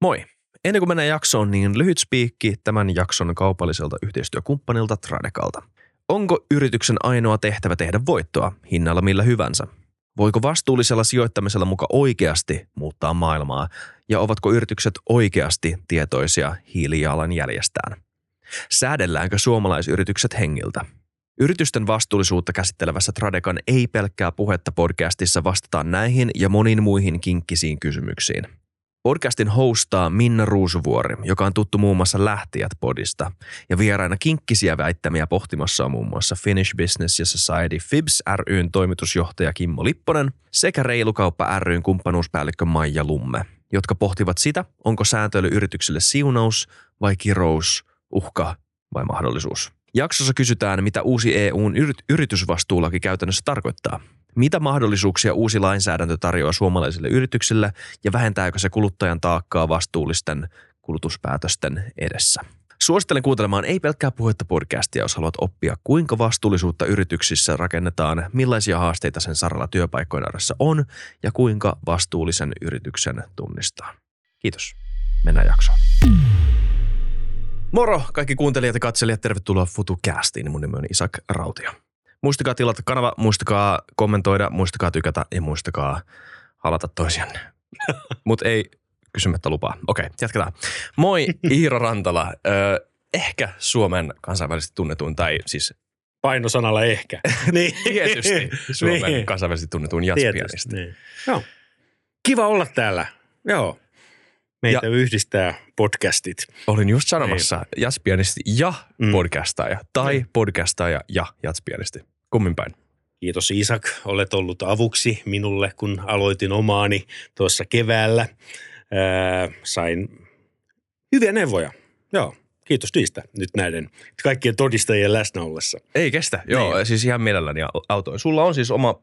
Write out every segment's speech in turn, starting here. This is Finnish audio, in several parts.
Moi! Ennen kuin mennään jaksoon, niin lyhyt spiikki tämän jakson kaupalliselta yhteistyökumppanilta Tradekalta. Onko yrityksen ainoa tehtävä tehdä voittoa hinnalla millä hyvänsä? Voiko vastuullisella sijoittamisella muka oikeasti muuttaa maailmaa? Ja ovatko yritykset oikeasti tietoisia hiilijalanjäljestään? Säädelläänkö suomalaisyritykset hengiltä? Yritysten vastuullisuutta käsittelevässä Tradekan ei pelkkää puhetta podcastissa vastataan näihin ja moniin muihin kinkkisiin kysymyksiin. Podcastin hostaa Minna Ruusuvuori, joka on tuttu muun muassa Lähtijät-podista. Ja vieraina kinkkisiä väittämiä pohtimassa on muun muassa Finnish Business ja Society Fibs ryn toimitusjohtaja Kimmo Lipponen sekä Reilukauppa ryn kumppanuuspäällikkö Maija Lumme, jotka pohtivat sitä, onko sääntely yritykselle siunaus vai kirous, uhka vai mahdollisuus. Jaksossa kysytään, mitä uusi EUn yritysvastuulaki käytännössä tarkoittaa. Mitä mahdollisuuksia uusi lainsäädäntö tarjoaa suomalaisille yrityksille ja vähentääkö se kuluttajan taakkaa vastuullisten kulutuspäätösten edessä? Suosittelen kuuntelemaan Ei pelkkää puhetta podcastia, jos haluat oppia, kuinka vastuullisuutta yrityksissä rakennetaan, millaisia haasteita sen saralla työpaikkojen arjessa on ja kuinka vastuullisen yrityksen tunnistaa. Kiitos. Mennään jaksoon. Moro kaikki kuuntelijat ja katselijat, tervetuloa FutuCastiin. Mun nimi on Isak Rautio. Muistakaa tilata kanava, muistakaa kommentoida, muistakaa tykätä ja muistakaa halata toisianne. Mutta ei kysymättä lupaa. Okei, jatketaan. Moi Iiro Rantala. Ö, ehkä Suomen kansainvälisesti tunnetuin, tai siis Painosanalla ehkä. niin. tietysti Suomen niin. kansainvälisesti tunnetuin jatspianisti. Niin. Joo. Kiva olla täällä. Joo. Meitä ja, yhdistää podcastit. Olin just sanomassa niin. jatspianisti ja mm. podcastaja, tai mm. podcastaja ja jatspianisti. Kummin päin? Kiitos Isak, olet ollut avuksi minulle, kun aloitin omaani tuossa keväällä. Ää, sain hyviä neuvoja. Joo, kiitos niistä nyt näiden kaikkien todistajien läsnä ollessa. Ei kestä, joo, niin. siis ihan mielelläni autoin. Sulla on siis oma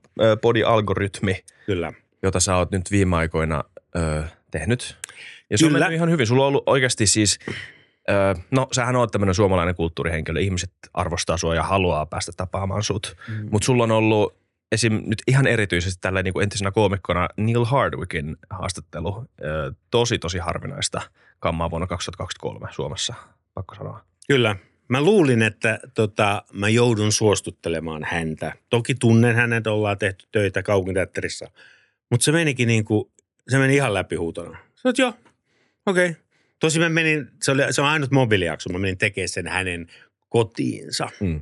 body-algoritmi, Kyllä. jota sä oot nyt viime aikoina ö, tehnyt. Ja se Kyllä. on ihan hyvin. Sulla on ollut oikeasti siis Öö, no, sähän oot tämmöinen suomalainen kulttuurihenkilö. Ihmiset arvostaa sua ja haluaa päästä tapaamaan sut. Mm. Mutta sulla on ollut esim. nyt ihan erityisesti tällä niin kuin entisenä koomikkona Neil Hardwickin haastattelu. Öö, tosi, tosi harvinaista kammaa vuonna 2023 Suomessa, pakko sanoa. Kyllä. Mä luulin, että tota, mä joudun suostuttelemaan häntä. Toki tunnen hänet, ollaan tehty töitä kaupunginteatterissa. Mutta se menikin niin kuin, se meni ihan läpihuutona. Sanoit, joo, okei, okay, Tosi mä menin, se, oli, se on ainut mobiilijakso, mä menin tekemään sen hänen kotiinsa. Mm.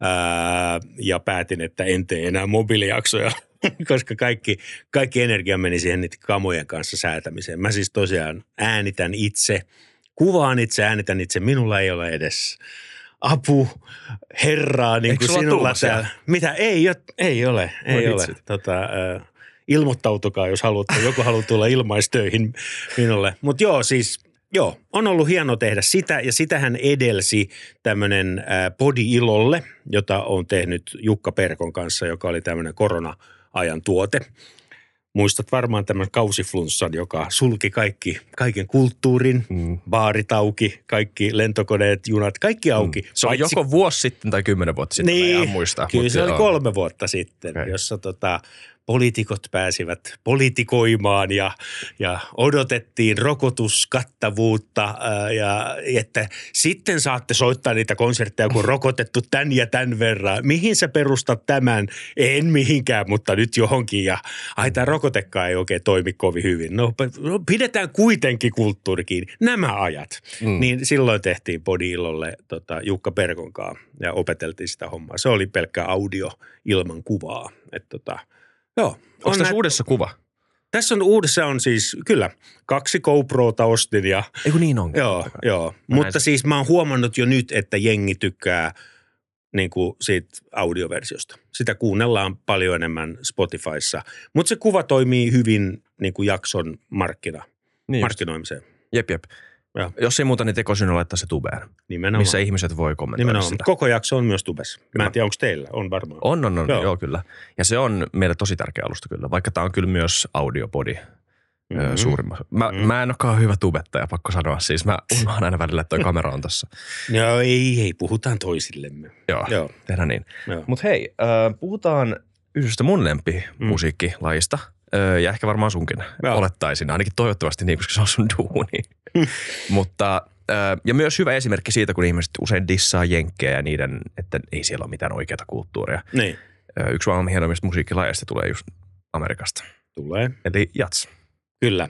Ää, ja päätin, että en tee enää mobiilijaksoja, koska kaikki, kaikki energia meni siihen niiden kamojen kanssa säätämiseen. Mä siis tosiaan äänitän itse, kuvaan itse, äänitän itse. Minulla ei ole edes apu, herraa, niin kuin sinulla täällä. Mitä? Ei, ei ole, ei ole. Tota, äh, ilmoittautukaa, jos haluatte. Joku haluaa tulla ilmaistöihin minulle. Mutta joo, siis Joo, on ollut hieno tehdä sitä ja sitähän edelsi tämmöinen Podi Ilolle, jota on tehnyt Jukka Perkon kanssa, joka oli tämmöinen korona-ajan tuote. Muistat varmaan tämän kausiflunssan, joka sulki kaikki, kaiken kulttuurin, mm. baarit auki, kaikki lentokoneet, junat, kaikki auki. Mm. Se on Paitsi... joko vuosi sitten tai kymmenen vuotta sitten, niin, muista. Kyllä se oli kolme vuotta sitten, okay. jossa tota, poliitikot pääsivät politikoimaan ja, ja odotettiin rokotuskattavuutta ää, ja että sitten saatte soittaa niitä konsertteja, kun rokotettu tämän ja tämän verran. Mihin sä perustat tämän? En mihinkään, mutta nyt johonkin ja ai tämä rokotekaan ei oikein toimi kovin hyvin. No, no pidetään kuitenkin kulttuurikin Nämä ajat. Mm. Niin silloin tehtiin Podiilolle tota, Jukka Perkonkaa ja opeteltiin sitä hommaa. Se oli pelkkä audio ilman kuvaa. Että tota, Joo. Onko tässä näet... uudessa kuva? Tässä on uudessa on siis, kyllä, kaksi GoProta ostin ja... Eikö niin on? Joo, joo. Mä Mutta näin... siis mä oon huomannut jo nyt, että jengi tykkää niin kuin siitä audioversiosta. Sitä kuunnellaan paljon enemmän Spotifyssa. Mutta se kuva toimii hyvin niin kuin jakson markkina, niin markkinoimiseen. Jep, jep. Ja. Jos ei muuta, niin tekosyynä laittaa se tubeen. Nimenomaan. Missä ihmiset voi kommentoida Nimenomaan. sitä. Koko jakso on myös tubessa. Mä en tiedä, onko teillä. On varmaan. On, on, on. Joo. joo. kyllä. Ja se on meille tosi tärkeä alusta kyllä. Vaikka tämä on kyllä myös audiopodi mm-hmm. suurimman. Mä, mm-hmm. mä en olekaan hyvä tubettaja, pakko sanoa. Siis mä unohdan aina välillä, että toi kamera on tässä. Joo, ei, ei. Puhutaan toisillemme. Joo, joo. tehdään niin. Mutta hei, äh, puhutaan yhdestä mun lempimusiikkilajista. Öö, ja ehkä varmaan sunkin Joo. olettaisin, ainakin toivottavasti niin, koska se on sun duuni. Mutta, öö, ja myös hyvä esimerkki siitä, kun ihmiset usein dissaa jenkkejä ja niiden, että ei siellä ole mitään oikeaa kulttuuria. Niin, Öö, yksi maailman hienoimmista musiikkilajeista tulee just Amerikasta. tulee. Eli jats. Kyllä.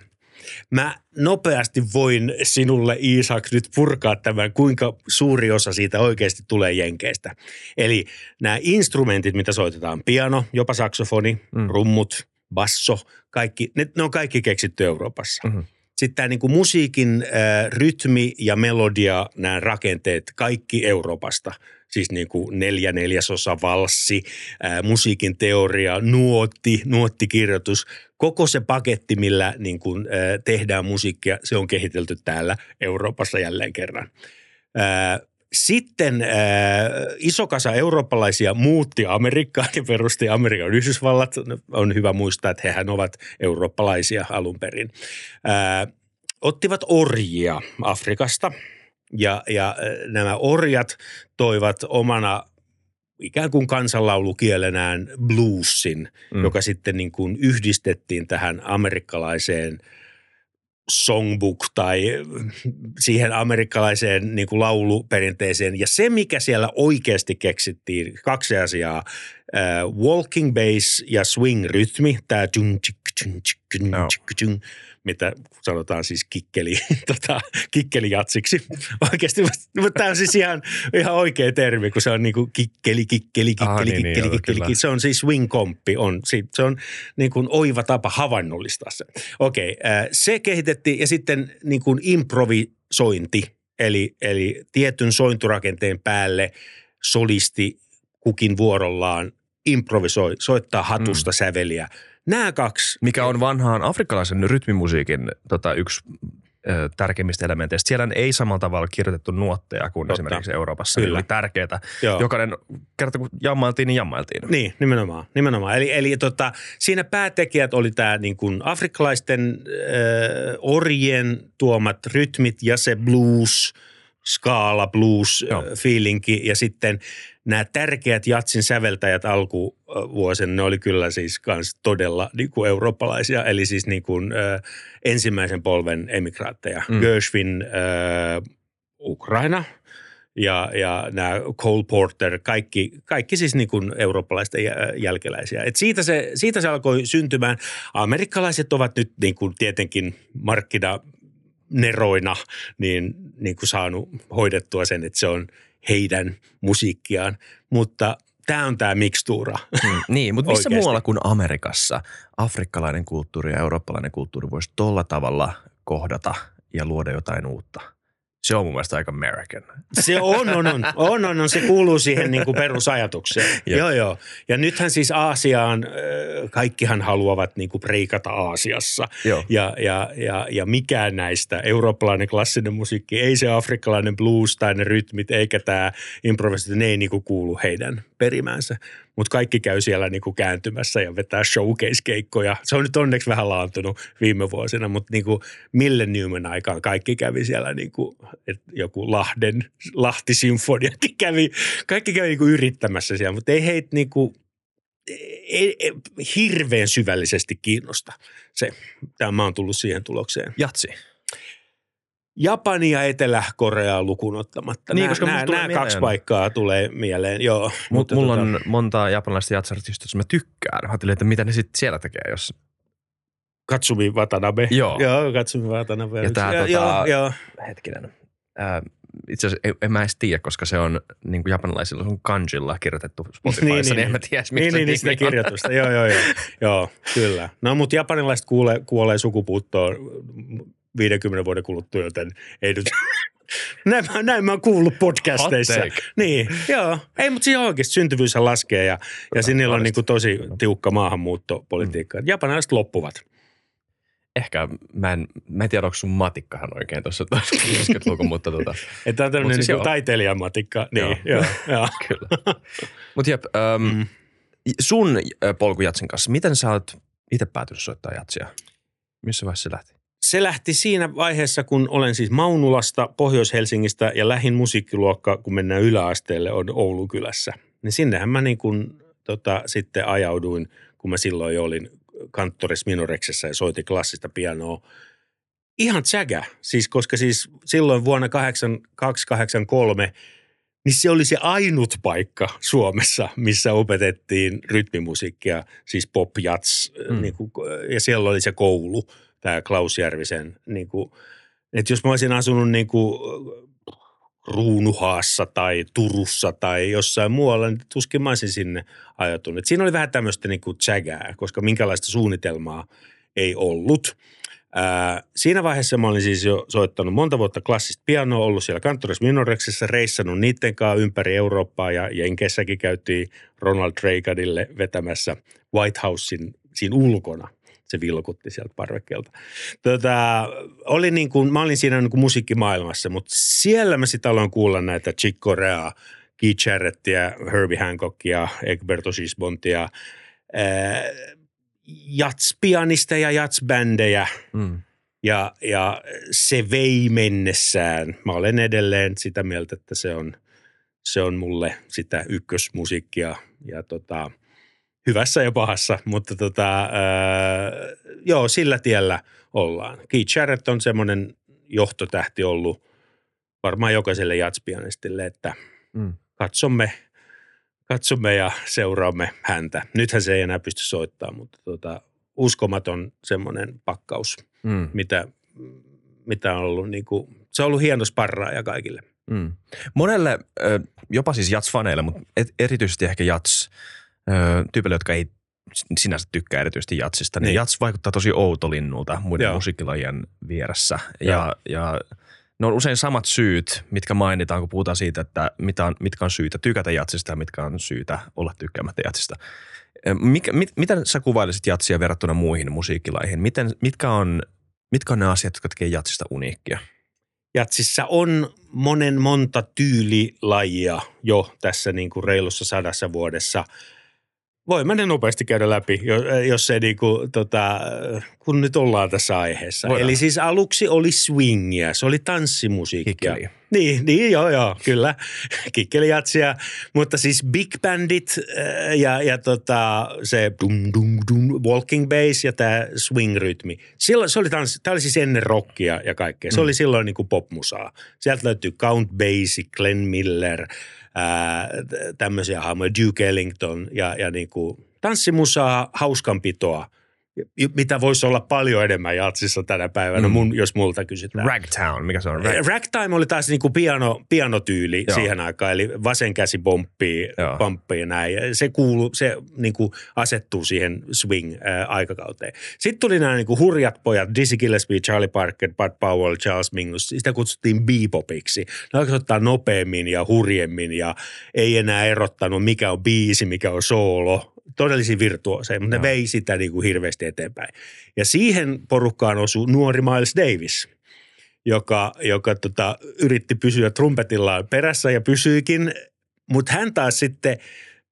Mä nopeasti voin sinulle, Iisak, nyt purkaa tämän, kuinka suuri osa siitä oikeasti tulee jenkeistä. Eli nämä instrumentit, mitä soitetaan, piano, jopa saksofoni, mm. rummut, basso, kaikki, ne, ne on kaikki keksitty Euroopassa. Mhm. Sitten tämä niinku musiikin äh, rytmi ja melodia, nämä rakenteet, kaikki Euroopasta. Siis niinku neljä neljäsosa valssi, äh, musiikin teoria, nuotti, nuottikirjoitus. Koko se paketti, millä niinku, äh, tehdään musiikkia, se on kehitelty täällä Euroopassa jälleen kerran. Äh, sitten äh, iso kasa eurooppalaisia muutti Amerikkaan ja perusti Amerikan Yhdysvallat. On hyvä muistaa, että hehän ovat eurooppalaisia alun perin. Äh, ottivat orjia Afrikasta ja, ja äh, nämä orjat toivat omana ikään kuin kansanlaulukielenään bluesin, Mm. mm. joka sitten niin kuin yhdistettiin tähän amerikkalaiseen songbook tai siihen amerikkalaiseen niin kuin lauluperinteeseen. Ja se, mikä siellä oikeasti keksittiin, kaksi asiaa, äh, walking bass ja swing-rytmi, tämä tjun, mitä sanotaan siis kikkeli, tota, kikkelijatsiksi. Oikeasti, mutta tämä on siis ihan, ihan oikea termi, kun se on niin kuin kikkeli, kikkeli, kikkeli, Ah, niin, niin, kikkeli, joo, kikkeli, kyllä. kikkeli. Se on siis swing-komppi, on, se on niin kuin oiva tapa havainnollistaa se. Okei, äh, se kehitettiin ja sitten niin kuin improvisointi, eli, eli tietyn sointurakenteen päälle solisti kukin vuorollaan improvisoi, soittaa hatusta mm. säveliä. Nämä kaksi. Mikä on vanhaan afrikkalaisen rytmimusiikin tota, yksi ö, tärkeimmistä elementeistä. Siellä ei samalla tavalla kirjoitettu nuotteja kuin Totta. esimerkiksi Euroopassa. Kyllä. Oli tärkeää. Joo. Jokainen kerta kun jammailtiin, niin jammailtiin. Niin, nimenomaan. nimenomaan. Eli, eli tota, siinä päätekijät oli tämä niin kuin afrikkalaisten äh, orjien tuomat rytmit ja se blues, skaala, blues Joo. feelinki ja sitten nämä tärkeät jatsin säveltäjät alkuvuosien, ne oli kyllä siis kans todella niin kuin eurooppalaisia, eli siis niin kuin, äh, ensimmäisen polven emigraatteja. Mm. Gershwin, äh, Ukraina, ja, ja nämä Cole Porter, kaikki, kaikki siis niin kuin eurooppalaisten jä- jälkeläisiä. Et siitä, se, siitä se alkoi syntymään. Amerikkalaiset ovat nyt niin kuin tietenkin markkinaneroina niin, niin kuin saanut hoidettua sen, että se on heidän musiikkiaan. Mutta tämä on tämä mikstuura. Mm, niin, mutta missä muualla kuin Amerikassa afrikkalainen kulttuuri ja eurooppalainen kulttuuri voisi tolla tavalla kohdata ja luoda jotain uutta? Se on mun mielestä aika American. Se on, on, on, on, on, on. Se kuuluu siihen niin kuin perusajatukseen. Jep. joo, joo. Ja nythän siis Aasiaan, äh, kaikkihan haluavat niin kuin preikata Aasiassa. Joo. Ja, ja, ja, ja mikään näistä, eurooppalainen klassinen musiikki, ei se afrikkalainen blues tai ne rytmit, eikä tämä improvisaatio, ne ei niin kuin kuulu heidän perimäänsä. Mutta kaikki käy siellä niin kuin kääntymässä ja vetää showcase-keikkoja. Se on nyt onneksi vähän laantunut viime vuosina, mutta niin kuin Millenniumin aikaan kaikki kävi siellä niin kuin, että joku Lahden, Lahti-symfoniakin kävi, kaikki kävi niin kuin yrittämässä siellä, mutta ei heitä niin kuin, ei, ei, hirveän syvällisesti kiinnosta se. Tämä mä oon tullut siihen tulokseen. Jatsi. Japani ja Etelä-Korea lukuun ottamatta. Niin, koska nämä, nämä kaksi paikkaa tulee mieleen, joo. Mut, mulla tota- on monta japanilaista jatsartista, jos mä tykkään. Mä ajattelin, että mitä ne sitten siellä tekee, jos... Katsumi Watanabe. Joo. Joo, Katsumi Watanabe. Ja tää joo, tota- joo, joo. Hetkinen. Ää, itse asiassa en, en mä edes tiedä, koska se on niin kuin japanilaisilla on kanjilla kirjoitettu Spotifyssa, niin, niin, niin en mä tiedä, miksi Niin, se niin, niin sitä kirjoitusta. joo, joo, joo. joo, kyllä. No, mutta japanilaiset kuulee, kuolee sukupuuttoon 50 vuoden kuluttua, joten ei nyt... näin, mä- näin mä oon kuullut podcasteissa. Niin, joo. Ei, mutta siinä oikeasti syntyvyys laskee ja, ja sinne on niin kuin tosi tiukka maahanmuuttopolitiikka. Mm. Japanilaiset loppuvat. Ehkä, mä en, mä en tiedä, onko sun matikkahan oikein tuossa 90-luku, mutta tota, Että tämä on tämmöinen siis niin taiteilijamatikka. Niin, Joo. joo, joo. kyllä. Mutta jep, äm, Mm. sun ö, polku jatsin kanssa, miten sä oot itse päätynyt soittaa jatsia? Missä vaiheessa se lähti? Se lähti siinä vaiheessa, kun olen siis Maunulasta, Pohjois-Helsingistä ja lähin musiikkiluokka, kun mennään yläasteelle, on Oulun kylässä. Niin sinnehän mä niin kuin, tota, sitten ajauduin, kun mä silloin jo olin kanttoris minoreksessa ja soitti klassista pianoa. Ihan tsägä, siis koska siis silloin vuonna 8283 niin se oli se ainut paikka Suomessa, missä opetettiin rytmimusiikkia, siis pop jats, mm. niin kuin, ja siellä oli se koulu, tämä Klaus Järvisen, niin kuin, että jos mä olisin asunut niin kuin Ruunuhaassa tai Turussa tai jossain muualla, niin tuskin mä olisin sinne ajatunut. Siinä oli vähän tämmöistä niin kuin tsägää, koska minkälaista suunnitelmaa ei ollut. Ää, siinä vaiheessa mä olin siis jo soittanut monta vuotta klassista pianoa, ollut siellä Kantoris Minoreksessa, reissannut niiden kanssa ympäri Eurooppaa ja Jenkessäkin käytiin Ronald Reaganille vetämässä White Housein siinä ulkona – se vilkutti sieltä parvekkeelta. Tota, oli niin kuin, mä olin siinä niin kuin musiikkimaailmassa, mutta siellä mä sitten aloin kuulla näitä Chick Corea, Keith Jarrettia, Herbie Hancockia, Egberto Gisbontia, jatspianista ja jatsbändejä. Mm. Ja, ja se vei mennessään. Mä olen edelleen sitä mieltä, että se on, se on mulle sitä ykkösmusiikkia. Ja tota, hyvässä ja pahassa, mutta tota, äh, joo, sillä tiellä ollaan. Keith Jarrett on semmoinen johtotähti ollut varmaan jokaiselle jatspianistille, että mm. katsomme, katsomme ja seuraamme häntä. Nythän se ei enää pysty soittamaan, mutta tota, uskomaton semmoinen pakkaus, mm. mitä, mitä on ollut. Niin kuin, se on ollut hieno sparraaja kaikille. Mm. Monelle, jopa siis jatsfaneille, mutta erityisesti ehkä jats tyypille, jotka ei sinänsä tykkää erityisesti jatsista, niin, niin. jats vaikuttaa tosi outolinnulta muiden Joo. musiikkilajien vieressä. Ja, ja ne on usein samat syyt, mitkä mainitaan, kun puhutaan siitä, että mitä on, mitkä on syytä tykätä jatsista ja mitkä on syytä olla tykkäämättä jatsista. Mikä, mit, miten sä kuvailisit jatsia verrattuna muihin musiikkilaihin? Miten, mitkä, on, mitkä on ne asiat, jotka tekee jatsista uniikkia? Jatsissa on monen monta tyylilajia jo tässä niin kuin reilussa sadassa vuodessa – voi mennä nopeasti käydä läpi, jos se niinku, tota, kun nyt ollaan tässä aiheessa. Voidaan. Eli siis aluksi oli swingia, se oli tanssimusiikkia. Kikkeli. Niin, niin joo, joo, kyllä. Kikkelijatsia, mutta siis big bandit äh, ja, ja tota, se dum, dum, dum, walking bass ja tämä swing-rytmi. Silloin, se oli tanssi, tämä oli siis ennen rockia ja kaikkea. Se mm. oli silloin niin kuin popmusaa. Sieltä löytyy Count Basie, Glenn Miller – tämmöisiä hahmoja, Duke Ellington ja, ja niin kuin tanssimusaa, hauskanpitoa – mitä voisi olla paljon enemmän jatsissa tänä päivänä, mm. mun, jos multa kysytään. Ragtown, mikä se on? Rag... Ragtime oli taas niinku piano, pianotyyli Joo. siihen aikaan, eli vasen käsi pomppii, pomppii ja näin. Se, kuuluu, se niinku asettuu siihen swing-aikakauteen. Sitten tuli nämä niinku hurjat pojat, Dizzy Gillespie, Charlie Parker, Bud Powell, Charles Mingus. Sitä kutsuttiin bebopiksi. Ne alkoi ottaa nopeammin ja hurjemmin ja ei enää erottanut, mikä on biisi, mikä on soolo todellisia virtuoseja, mutta ne vei sitä niin kuin hirveästi eteenpäin. Ja siihen porukkaan osui nuori Miles Davis, joka, joka tota, yritti pysyä trumpetillaan perässä ja pysyikin, mutta hän taas sitten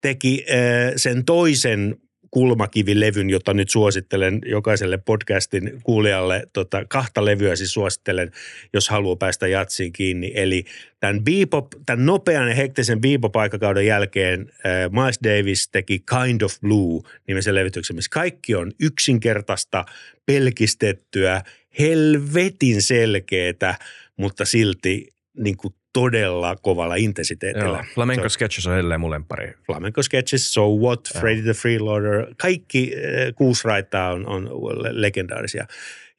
teki äh, sen toisen kulmakivilevyn, jota nyt suosittelen jokaiselle podcastin kuulijalle. Tota, kahta levyä siis suosittelen, jos haluaa päästä jatsiin kiinni. Eli tämän, bebop, tämän nopean ja hektisen bebop-aikakauden jälkeen äh, Miles Davis teki Kind of Blue nimisen levytyksen, missä kaikki on yksinkertaista, pelkistettyä, helvetin selkeätä, mutta silti niin kuin todella kovalla intensiteetillä. Joo, Flamenco Sketches on edelleen mun lempari. Flamenco Sketches, So What, Joo. Freddy the Freeloader, kaikki äh, kuusi raittaa on, on legendaarisia.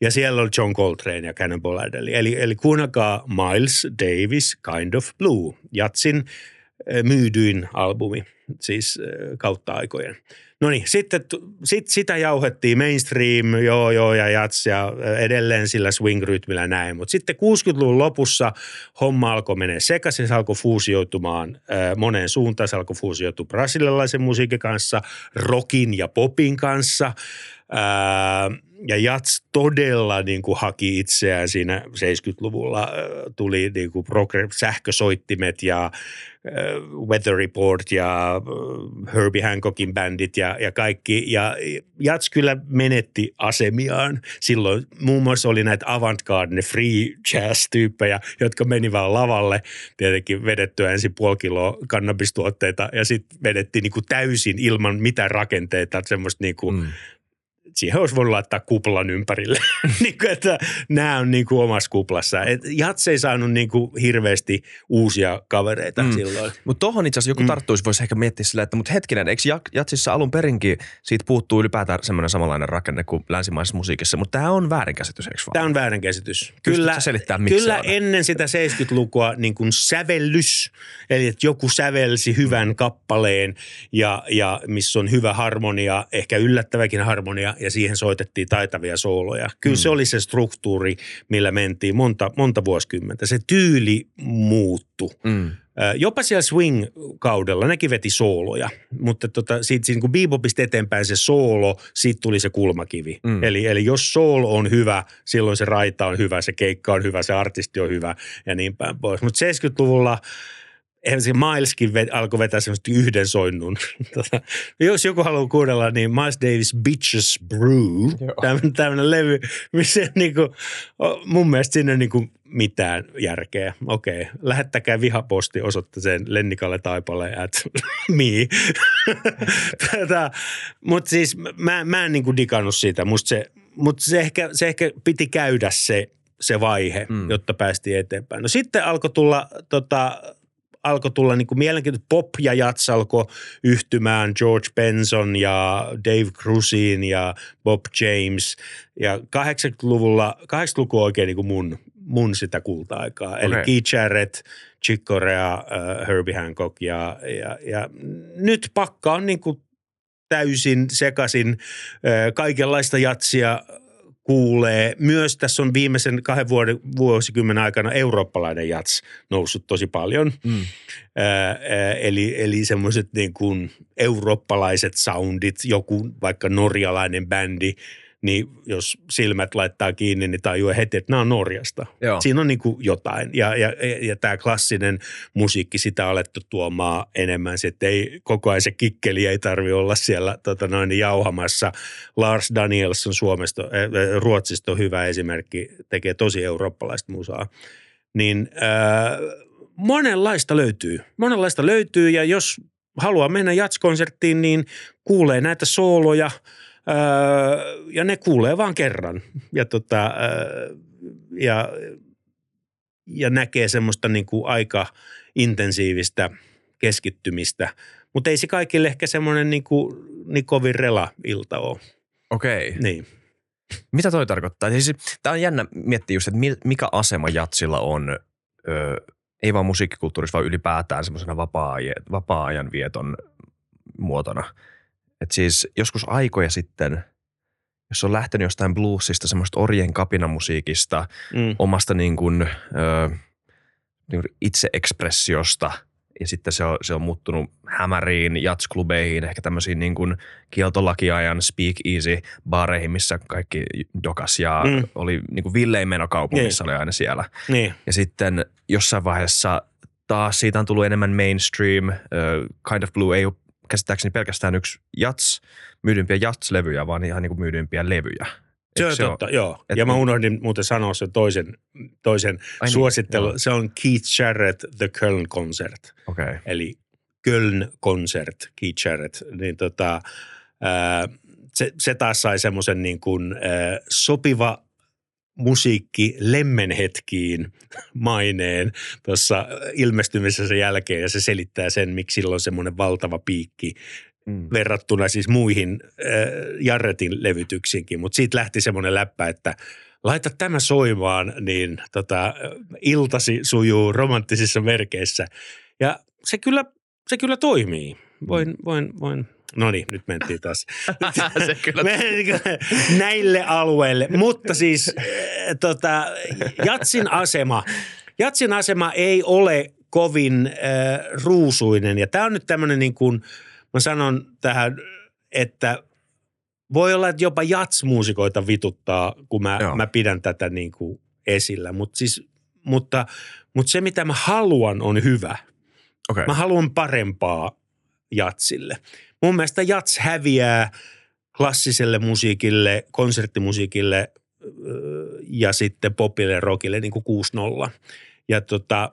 Ja siellä on John Coltrane ja Cannonball Adderley. Eli, eli kuunnakaa Miles Davis, Kind of Blue, Jatsin äh, myydyin albumi, siis äh, kautta aikojen. No niin, sitten sit, sitä jauhettiin mainstream, joo joo ja jats ja edelleen sillä swing-rytmillä näin. Mutta sitten 60-luvun lopussa homma alkoi mennä sekaisin, se alkoi fuusioitumaan äh, moneen suuntaan. Se alkoi fuusioitua brasilialaisen musiikin kanssa, rockin ja popin kanssa. Äh, ja Jats todella niin kuin haki itseään siinä 70-luvulla. Tuli niin kuin sähkösoittimet ja Weather Report ja Herbie Hancockin bändit ja, ja kaikki. Ja Jats kyllä menetti asemiaan. Silloin muun muassa oli näitä avantgarde, free jazz-tyyppejä, jotka meni vaan lavalle. Tietenkin vedettyä ensin puoli kiloa kannabistuotteita ja sitten vedettiin niin kuin täysin ilman mitään rakenteita. Semmoista niin kuin mm siihen olisi voinut laittaa kuplan ympärille. niin kuin, että nämä on niin kuin omassa kuplassa. Et Jats ei saanut niin kuin hirveästi uusia kavereita mm. silloin. Mutta tuohon itse asiassa joku mm. tarttuisi, voisi ehkä miettiä sillä, että mutta hetkinen, eikö Jatsissa alun perinkin siitä puuttuu ylipäätään semmoinen samanlainen rakenne kuin länsimaisessa musiikissa, mutta tämä on väärinkäsitys, eikö vaan? Tämä on väärinkäsitys. Kyllä, kyllä ennen sitä 70-lukua niin kuin sävellys, eli että joku sävelsi hyvän mm. kappaleen ja, ja missä on hyvä harmonia, ehkä yllättäväkin harmonia ja siihen soitettiin taitavia sooloja. Kyllä mm. se oli se struktuuri, millä mentiin monta, monta vuosikymmentä. Se tyyli muuttu. Mm. Jopa siellä swing-kaudella nekin veti sooloja, mutta tota, siitä, siitä kun bebopista eteenpäin se soolo, siitä tuli se kulmakivi. Mm. Eli, eli jos soolo on hyvä, silloin se raita on hyvä, se keikka on hyvä, se artisti on hyvä ja niin päin pois. Mutta 70-luvulla – eihän se Mileskin vet, alkoi vetää semmoista yhden soinnun. Tota, jos joku haluaa kuunnella, niin Miles Davis Bitches Brew, tämmöinen, tämmöinen levy, missä niinku, mun mielestä sinne niinku mitään järkeä. Okei, lähettäkää vihaposti osoitteeseen Lennikalle Taipale at me. Mutta siis mä, mä en niinku digannut siitä, musta se, mutta se ehkä, se ehkä piti käydä se, se vaihe, mm. jotta päästiin eteenpäin. No sitten alkoi tulla tota, alkoi tulla niin kuin mielenkiintoista. Pop ja jats alkoi yhtymään George Benson ja Dave Crusin ja Bob James. Ja 80-luvulla, 80-luku on oikein niin kuin mun, mun sitä kulta-aikaa. Okay. Eli Keith Jarrett, Chick Corea, uh, Herbie Hancock ja, ja, ja nyt pakka on niin kuin täysin sekaisin uh, kaikenlaista jatsia – kuulee. Myös tässä on viimeisen kahden vuoden, vuosikymmenen aikana eurooppalainen jats noussut tosi paljon. Mm. Ää, eli eli semmoiset niin kuin eurooppalaiset soundit, joku vaikka norjalainen bändi – niin jos silmät laittaa kiinni, niin tajuu heti, että nämä on Norjasta. Joo. Siinä on niin kuin jotain. Ja, ja, ja tämä klassinen musiikki, sitä on alettu tuomaan enemmän. Sitten ei, koko ajan se kikkeli ei tarvi olla siellä tota noin, jauhamassa. Lars Danielsson Suomesta, äh, Ruotsista on hyvä esimerkki, tekee tosi eurooppalaista musaa. Niin äh, monenlaista löytyy. Monenlaista löytyy ja jos haluaa mennä jatskonserttiin, niin kuulee näitä sooloja – Öö, ja ne kuulee vaan kerran. Ja, tota, öö, ja, ja näkee semmoista niin kuin aika intensiivistä keskittymistä. Mutta ei se kaikille ehkä semmoinen niin, kuin, niin kovin rela-ilta ole. Okei. Niin. Mitä toi tarkoittaa? Siis, Tämä on jännä miettiä just, että mikä asema jatsilla on, öö, ei vaan musiikkikulttuurissa, vaan ylipäätään semmoisena vapaa-ajan vieton muotona – et siis joskus aikoja sitten, jos on lähtenyt jostain bluesista, semmoista orjen kapinamusiikista, mm. omasta niin kuin, ö, niin kuin itseekspressiosta – ja sitten se on, se on muuttunut hämäriin, jatsklubeihin, ehkä tämmöisiin niin kuin kieltolakiajan speak easy baareihin, missä kaikki dokas ja mm. oli niin kuin villein menokaupungissa niin. oli aina siellä. Niin. Ja sitten jossain vaiheessa taas siitä on tullut enemmän mainstream. Uh, kind of Blue ei ole käsittääkseni pelkästään yksi jats, myydympiä jats-levyjä, vaan ihan niin kuin myydympiä levyjä. Se on se totta, ole? joo. Et ja mä unohdin muuten sanoa sen toisen, toisen Ai suosittelu. Niin, se on Keith Jarrett The Köln Concert. Okay. Eli Köln Concert, Keith Jarrett. Niin tota, ää, se, se taas sai semmoisen niin kuin, ää, sopiva musiikki lemmenhetkiin maineen tuossa ilmestymisessä jälkeen ja se selittää sen, miksi sillä on semmoinen valtava piikki mm. verrattuna siis muihin äh, Jarretin levytyksiinkin. Mutta siitä lähti semmoinen läppä, että laita tämä soimaan, niin tota, iltasi sujuu romanttisissa merkeissä. Ja se kyllä, se kyllä toimii. Voin, mm. voin, voin No niin, nyt mentiin taas. se kyllä. Näille alueille. Mutta siis äh, tota, Jatsin asema, Jatsin asema ei ole kovin äh, ruusuinen. Ja tämä on nyt tämmöinen niin kuin, mä sanon tähän, että voi olla, että jopa jatsmuusikoita vituttaa, kun mä, mä pidän tätä niin kuin esillä. Mut siis, mutta, mutta se, mitä mä haluan, on hyvä. Okay. Mä haluan parempaa jatsille. Mun mielestä jats häviää klassiselle musiikille, konserttimusiikille ja sitten popille rockille niin kuin 6-0. Ja tota,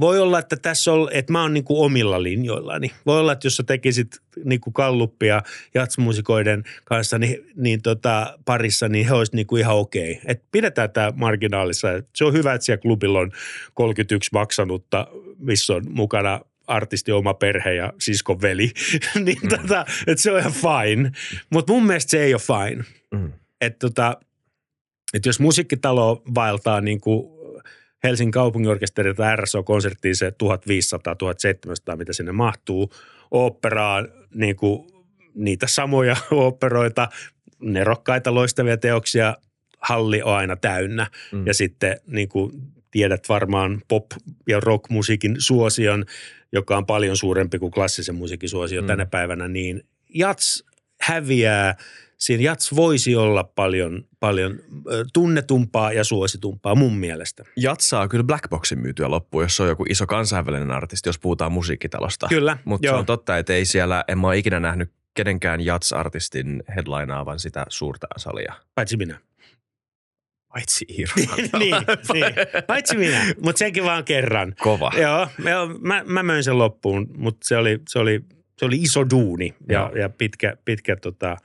voi olla, että tässä on, että mä oon niin kuin omilla linjoillani. Voi olla, että jos sä tekisit niin kuin kalluppia jatsmusikoiden kanssa niin, niin tota, parissa, niin he olisivat niin kuin ihan okei. Okay. Et pidetään tämä marginaalissa. Se on hyvä, että siellä klubilla on 31 maksanutta, missä on mukana artisti oma perhe ja siskon veli. niin mm. tota, että se on ihan fine. Mutta mun mielestä se ei ole fine. Mm. Että tota, et jos musiikkitalo vaeltaa niin kuin Helsingin kaupunginorkesterilta RSO-konserttiin se 1500-1700, mitä sinne mahtuu. Oopperaan niin kuin niitä samoja oopperoita, nerokkaita loistavia teoksia, halli on aina täynnä. Mm. Ja sitten niin kuin tiedät varmaan pop- ja rockmusiikin suosion, joka on paljon suurempi kuin klassisen musiikin suosio mm. tänä päivänä, niin jats häviää – siinä Jats voisi olla paljon, paljon tunnetumpaa ja suositumpaa mun mielestä. Jats saa kyllä Blackboxin myytyä loppuun, jos on joku iso kansainvälinen artisti, jos puhutaan musiikkitalosta. Kyllä, Mutta se on totta, että ei siellä, en mä ole ikinä nähnyt kenenkään Jats-artistin headlinaavan sitä suurta salia. Paitsi minä. Paitsi Iiro. niin, niin, paitsi minä, mutta senkin vaan kerran. Kova. Joo, mä, mä möin sen loppuun, mutta se oli, se, oli, se oli iso duuni ja, ja pitkä, pitkä tota,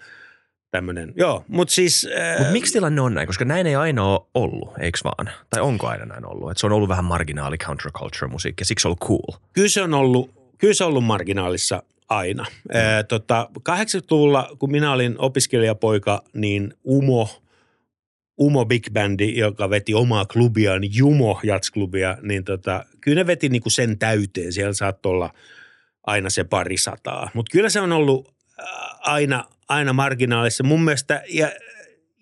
tämmöinen. Joo, mutta siis... Äh, Mut miksi tilanne on näin? Koska näin ei aina ole ollut, eikö vaan? Tai onko aina näin ollut? Että se on ollut vähän marginaali counterculture-musiikki ja siksi on ollut cool. Kyllä se on ollut, kyllä se on ollut marginaalissa aina. Mm. Äh, tota, 80-luvulla, kun minä olin opiskelijapoika, niin Umo, Umo Big Bandi, joka veti omaa klubiaan, Jumo Jats-klubia, niin tota, kyllä ne veti niinku sen täyteen. Siellä saattoi olla aina se pari sataa. Mutta kyllä se on ollut äh, aina, aina marginaalissa. Mun mielestä, ja,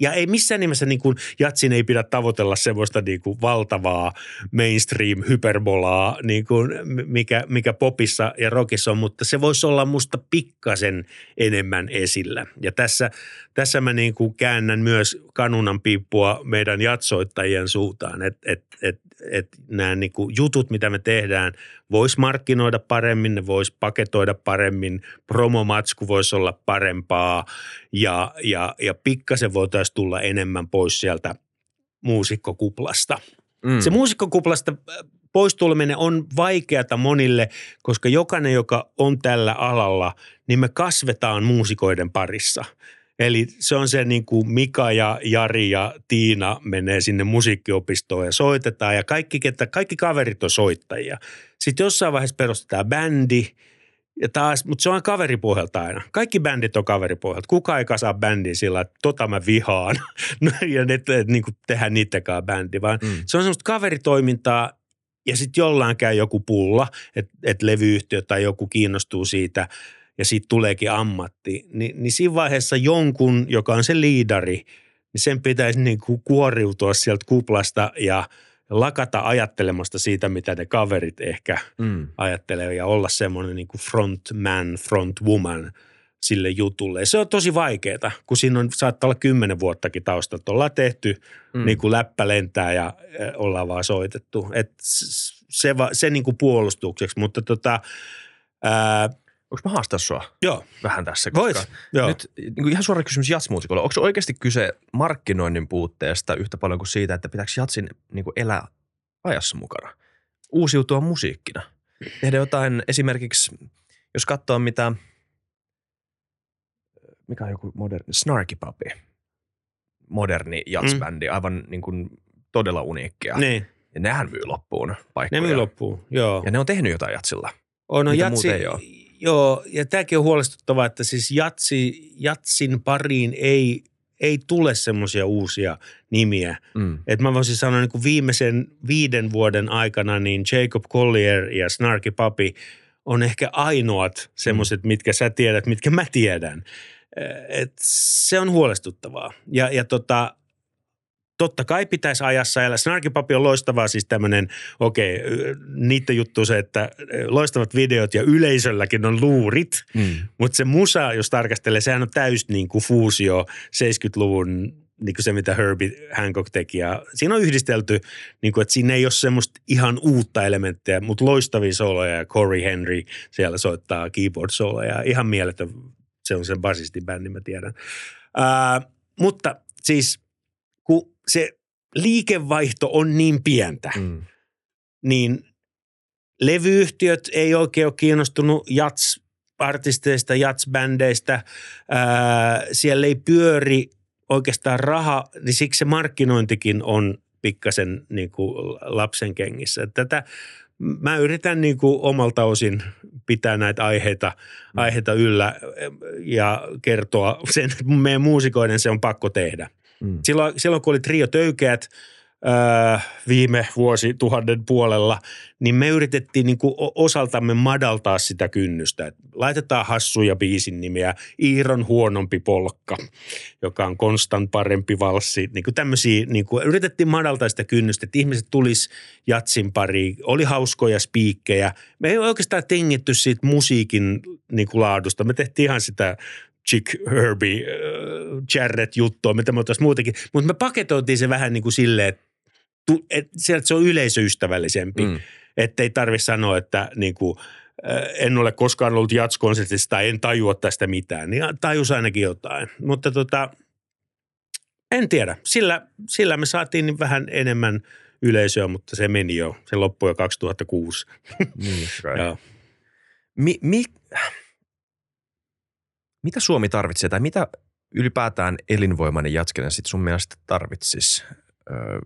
ja ei missään nimessä niin kuin jatsin ei pidä tavoitella semmoista niin kuin valtavaa mainstream-hyperbolaa, niin kuin mikä, mikä popissa ja rockissa on, mutta se voisi olla musta pikkasen enemmän esillä. Ja tässä, tässä mä niin kuin käännän myös kanunan piippua meidän jatsoittajien suuntaan, että et, et, et nämä niin kuin jutut, mitä me tehdään, voisi markkinoida paremmin, ne voisi paketoida paremmin, promomatsku voisi olla parempaa ja, ja, ja pikkasen voitaisiin tulla enemmän pois sieltä muusikkokuplasta. Mm. Se muusikkokuplasta äh, poistuleminen on vaikeata monille, koska jokainen, joka on tällä alalla, niin me kasvetaan muusikoiden parissa – Eli se on se niin kuin Mika ja Jari ja Tiina menee sinne musiikkiopistoon ja soitetaan ja kaikki, ketä, kaikki kaverit on soittajia. Sitten jossain vaiheessa perustetaan bändi ja taas, mutta se on kaveripohjalta aina. Kaikki bändit on kaveripohjalta. Kuka ei kasaa bändiä sillä, että tota mä vihaan ja ne, niin kuin tehdä niitäkään bändi, vaan mm. se on semmoista kaveritoimintaa ja sitten jollain käy joku pulla, että et levyyhtiö tai joku kiinnostuu siitä – ja siitä tuleekin ammatti, niin, niin siinä vaiheessa jonkun, joka on se liidari, niin sen pitäisi niin kuin kuoriutua sieltä kuplasta ja lakata ajattelemasta siitä, mitä ne kaverit ehkä mm. ajattelee ja olla semmoinen niin kuin front man, front woman sille jutulle. Ja se on tosi vaikeaa, kun siinä on, saattaa olla kymmenen vuottakin taustalta. Ollaan tehty mm. niin kuin läppä lentää ja ollaan vaan soitettu. Et se, se niin kuin puolustukseksi, mutta tota, ää, Onko mä haastaa sua Joo. vähän tässä? Koska Voit. Joo. Nyt niin kuin ihan suora kysymys jatsmuusikolle. Onko oikeasti kyse markkinoinnin puutteesta yhtä paljon kuin siitä, että pitääkö jatsin niin kuin elää ajassa mukana? Uusiutua musiikkina? Tehdä jotain esimerkiksi, jos katsoo mitä, mikä on joku moderni, Snarky Puppy, moderni jatsbändi, mm. aivan niin kuin todella uniikkia. Niin. Ja nehän myy loppuun paikkoja. Ne myy loppuun, joo. Ja ne on tehnyt jotain jatsilla. On, no jatsi, ei ole. Joo, ja tämäkin on huolestuttavaa, että siis jatsi, jatsin pariin ei, ei tule semmoisia uusia nimiä. Mm. Et mä voisin sanoa niin kuin viimeisen viiden vuoden aikana niin Jacob Collier ja Snarky Papi on ehkä ainoat semmoiset, mm. mitkä sä tiedät, mitkä mä tiedän. Et se on huolestuttavaa. Ja, ja tota, totta kai pitäisi ajassa elää. Snarkipapi on loistavaa siis tämmöinen, okei, okay, niiden juttu se, että loistavat videot ja yleisölläkin on luurit, mm. mutta se musa, jos tarkastelee, sehän on täys niin kuin fuusio 70-luvun niin kuin se, mitä Herbie Hancock teki. Ja siinä on yhdistelty, niin kuin, että siinä ei ole semmoista ihan uutta elementtiä, mutta loistavia soloja ja Corey Henry siellä soittaa keyboard-soloja. Ihan mieletön, se on sen basistin bändi, mä tiedän. Uh, mutta siis kun se liikevaihto on niin pientä, mm. niin levyyhtiöt ei oikein ole kiinnostunut jats artisteista, jatsbändeistä. Ää, siellä ei pyöri oikeastaan raha, niin siksi se markkinointikin on pikkasen niin kuin lapsen kengissä. Tätä mä yritän niin kuin omalta osin pitää näitä aiheita, mm. aiheita yllä ja kertoa sen, että meidän muusikoiden se on pakko tehdä. Mm. Silloin, silloin kun oli Trio Töykeät – öö, viime vuosi tuhannen puolella, niin me yritettiin niin kuin osaltamme madaltaa sitä kynnystä. Et laitetaan hassuja biisin nimiä, Iiron huonompi polkka, joka on konstant parempi valssi. Niin kuin tämmöisiä, niin kuin yritettiin madaltaa sitä kynnystä, että ihmiset tulis jatsin pariin, oli hauskoja spiikkejä. Me ei oikeastaan tingitty siitä musiikin niin kuin laadusta. Me tehtiin ihan sitä Chick Herbie, äh, Jarrett-juttua, mitä me muutenkin. Mutta me paketoitiin se vähän niin kuin silleen, että et se on yleisöystävällisempi. Mm. Että ei tarvitse sanoa, että niin kuin, en ole koskaan ollut jatskonsertissa tai en tajua tästä mitään. Niin tajus ainakin jotain. Mutta tota, en tiedä. Sillä, sillä me saatiin vähän enemmän yleisöä, mutta se meni jo. Se loppui jo 2006. Niin, mi, mi, mitä Suomi tarvitsee tai mitä ylipäätään elinvoimainen jatskinen sitten sun mielestä tarvitsisi? Öö,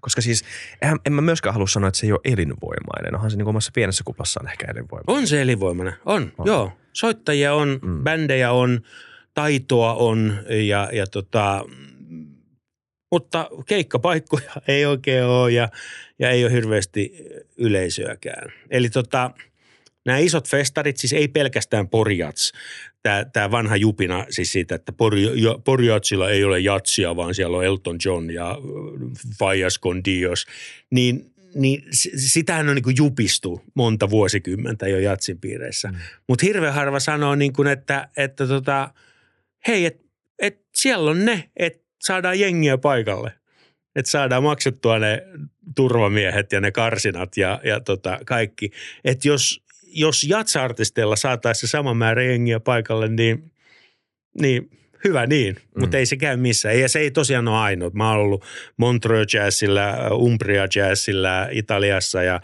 koska siis en, en mä myöskään halua sanoa, että se ei ole elinvoimainen. Onhan se niin omassa pienessä kuplassaan ehkä elinvoimainen. On se elinvoimainen, on, on. joo. Soittajia on, mm. bändejä on, taitoa on ja, ja tota, mutta keikkapaikkoja ei oikein ole ja, ja ei ole hirveästi yleisöäkään. Eli tota, nämä isot festarit, siis ei pelkästään Porjats, tämä, tämä vanha jupina siis siitä, että Porjatsilla ei ole jatsia, vaan siellä on Elton John ja Fajas con Dios, niin, niin sitähän on niin kuin jupistu monta vuosikymmentä jo jatsin piireissä. Mm. Mutta hirveän harva sanoo, niin kuin, että, että tota, hei, että et siellä on ne, että saadaan jengiä paikalle. Että saadaan maksettua ne turvamiehet ja ne karsinat ja, ja tota kaikki. Että jos, jos jatsartisteilla saataisiin se sama määrä jengiä paikalle, niin, niin hyvä niin, mm. mutta ei se käy missään. Ja se ei tosiaan ole ainoa. Mä oon ollut Montreux Jazzillä, Umbria Jazzillä Italiassa ja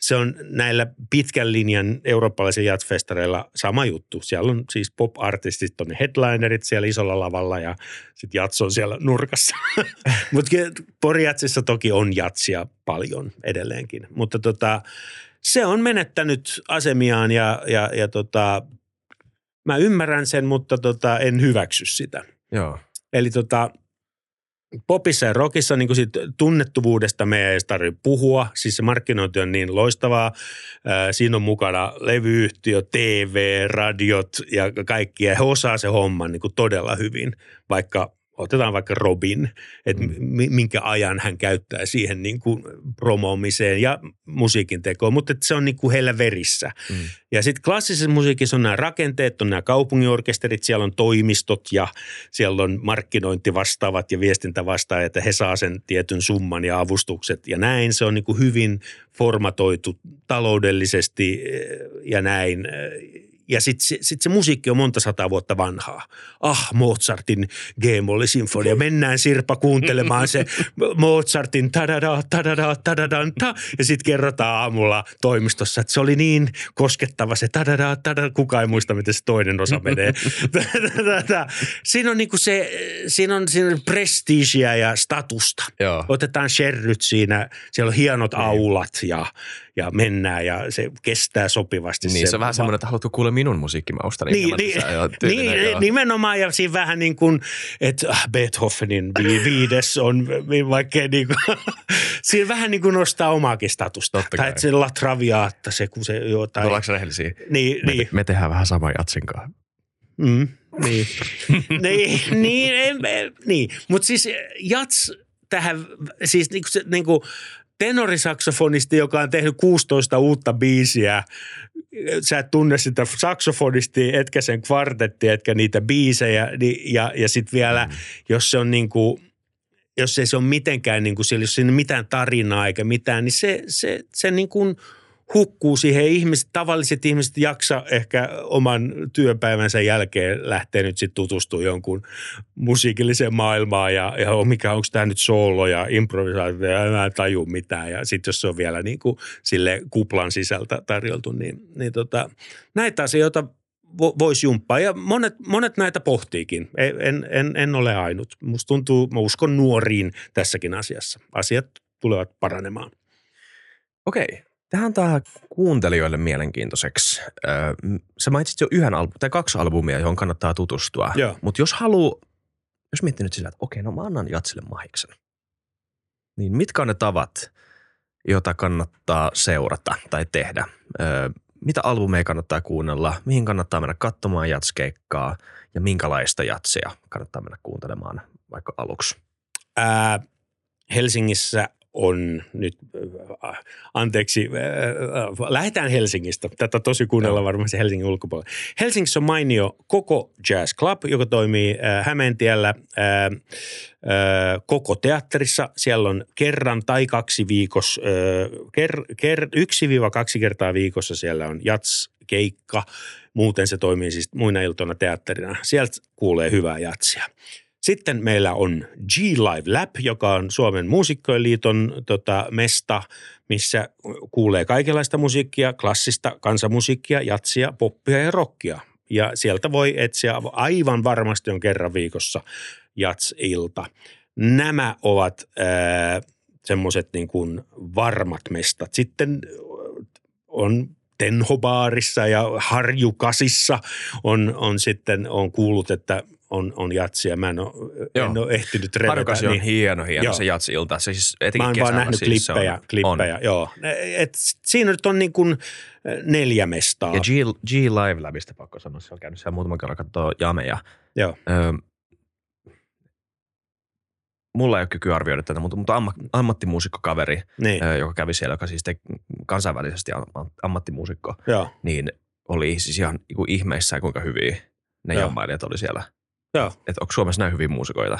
se on näillä pitkän linjan eurooppalaisilla jazzfestareilla sama juttu. Siellä on siis pop-artistit, on headlinerit siellä isolla lavalla ja sitten jats on siellä nurkassa. Mutta Poriatsissa toki on jatsia paljon edelleenkin. Mutta tota, se on menettänyt asemiaan ja, ja, ja tota, mä ymmärrän sen, mutta tota, en hyväksy sitä. Joo. Eli tota, popissa ja rockissa niin sit tunnettuvuudesta me ei tarvitse puhua. Siis se markkinointi on niin loistavaa. Siinä on mukana levyyhtiö, TV, radiot ja kaikki. Ja he osaa se homman niin todella hyvin, vaikka otetaan vaikka Robin, että mm. minkä ajan hän käyttää siihen niin kuin promoomiseen ja musiikin tekoon, mutta se on niin kuin heillä verissä. Mm. Ja sitten klassisessa musiikissa on nämä rakenteet, on nämä kaupunginorkesterit, siellä on toimistot ja siellä on markkinointivastaavat ja viestintävastaajat, että he saa sen tietyn summan ja avustukset ja näin. Se on niin kuin hyvin formatoitu taloudellisesti eh, ja näin ja sitten se, sit se musiikki on monta sataa vuotta vanhaa. Ah, Mozartin G-molli-sinfonia. Mennään Sirpa kuuntelemaan se Mozartin tadada, tadada, tadada, ta. Ja sitten kerrotaan aamulla toimistossa, että se oli niin koskettava se tadada, tadada. Kuka ei muista, miten se toinen osa menee. siinä on niinku se, siinä on, siinä on prestiisiä ja statusta. Joo. Otetaan sherryt siinä, siellä on hienot niin. aulat ja – ja mennään ja se kestää sopivasti. Niin, se, se on vähän semmoinen, että haluatko kuulla minun musiikkimausta. Niin, niin, niin, niin nimenomaan ja siinä vähän niin kuin, että ah, Beethovenin vi- viides on vaikka niin kuin, siinä vähän niin kuin nostaa omaakin statusta. Totta tai että se La Traviata, se kun se jotain. Ollaanko rehellisiä? Niin, me, niin. me tehdään vähän sama jatsinkaan. Mm, niin, niin, niin, niin, niin. mutta siis jats tähän, siis niin kuin, niin kuin tenorisaksofonisti, joka on tehnyt 16 uutta biisiä. Sä et tunne sitä saksofonisti, etkä sen kvartetti, etkä niitä biisejä. Niin, ja, ja sitten vielä, mm. jos se on niin kuin, jos ei se ole mitenkään, niin kuin siellä, jos siinä mitään tarinaa eikä mitään, niin se, se, se niin kuin hukkuu siihen. Ihmiset, tavalliset ihmiset jaksa ehkä oman työpäivänsä jälkeen lähteä nyt sitten tutustumaan jonkun musiikilliseen maailmaan ja, ja mikä onko tämä nyt soolo ja improvisaatio ja en taju mitään. Ja sitten jos se on vielä niin kuin sille kuplan sisältä tarjoltu, niin, niin tota, näitä asioita voisi jumppaa. Ja monet, monet näitä pohtiikin. En, en, en ole ainut. Musta tuntuu, mä uskon nuoriin tässäkin asiassa. Asiat tulevat paranemaan. Okei. Tähän tämä kuuntelijoille mielenkiintoiseksi. Sä mainitsit jo yhden album, tai kaksi albumia, johon kannattaa tutustua. Mutta jos haluaa, jos miettii nyt sillä, että okei, no mä annan Jatsille mahiksen. Niin mitkä on ne tavat, jota kannattaa seurata tai tehdä? mitä albumeja kannattaa kuunnella, mihin kannattaa mennä katsomaan jatskeikkaa ja minkälaista jatsia kannattaa mennä kuuntelemaan vaikka aluksi? Ää, Helsingissä on nyt, äh, anteeksi, äh, lähdetään Helsingistä. Tätä tosi kuunnella varmasti Helsingin ulkopuolella. Helsingissä on mainio koko Jazz Club, joka toimii äh, Hämeentiellä koko teatterissa. Siellä on kerran tai kaksi viikossa, ker, ker, yksi-kaksi kertaa viikossa siellä on jats-keikka. Muuten se toimii siis muina iltoina teatterina. Sieltä kuulee hyvää jatsia. Sitten meillä on G-Live Lab, joka on Suomen muusikkojen liiton tota, mesta, missä kuulee kaikenlaista musiikkia, klassista kansanmusiikkia, jatsia, poppia ja rockia. Ja sieltä voi etsiä aivan varmasti on kerran viikossa jats-ilta. Nämä ovat semmoiset niin kuin varmat mestat. Sitten on Tenhobaarissa ja Harjukasissa on, on sitten on kuullut, että on, on jatsia. Mä en ole, en ole ehtinyt revetä. Niin. on hieno, hieno joo. se jatsi-ilta. Se siis Mä oon vaan nähnyt siis klippejä. On, klippejä on. Joo. Et siinä nyt on niin kuin neljä mestaa. Ja G, G Live Labista pakko sanoa, se on käynyt siellä muutaman kerran katsoa jameja. Joo. Ö, mulla ei ole kyky arvioida tätä, mutta, mutta amma, ammattimuusikkokaveri, niin. joka kävi siellä, joka siis teki kansainvälisesti ammattimuusikko, Joo. niin oli siis ihan niin ihmeissään, kuinka hyviä ne Joo. jammailijat oli siellä. Joo. Että onko Suomessa näin hyviä muusikoita?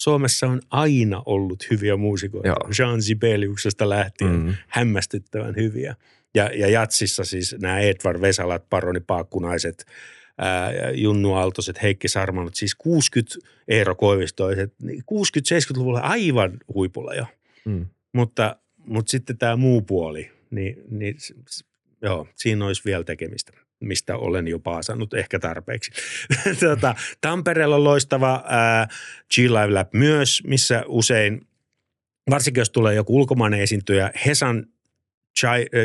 Suomessa on aina ollut hyviä muusikoita. Joo. Jean Sibeliuksesta lähtien mm. hämmästyttävän hyviä. Ja, ja jatsissa siis nämä Edvard Vesalat, Paroni Paakkunaiset – Junnu Aaltoset, Heikki Sarmanot, siis 60 Eero Koivistoiset, 60-70-luvulla niin aivan huipulla jo. Mm. Mutta, mutta sitten tämä muu puoli, niin, niin joo, siinä olisi vielä tekemistä mistä olen jo paasannut ehkä tarpeeksi. tota, Tampereella on loistava ää, G-Live Lab myös, missä usein, varsinkin jos tulee joku ulkomainen esiintyjä, Hesan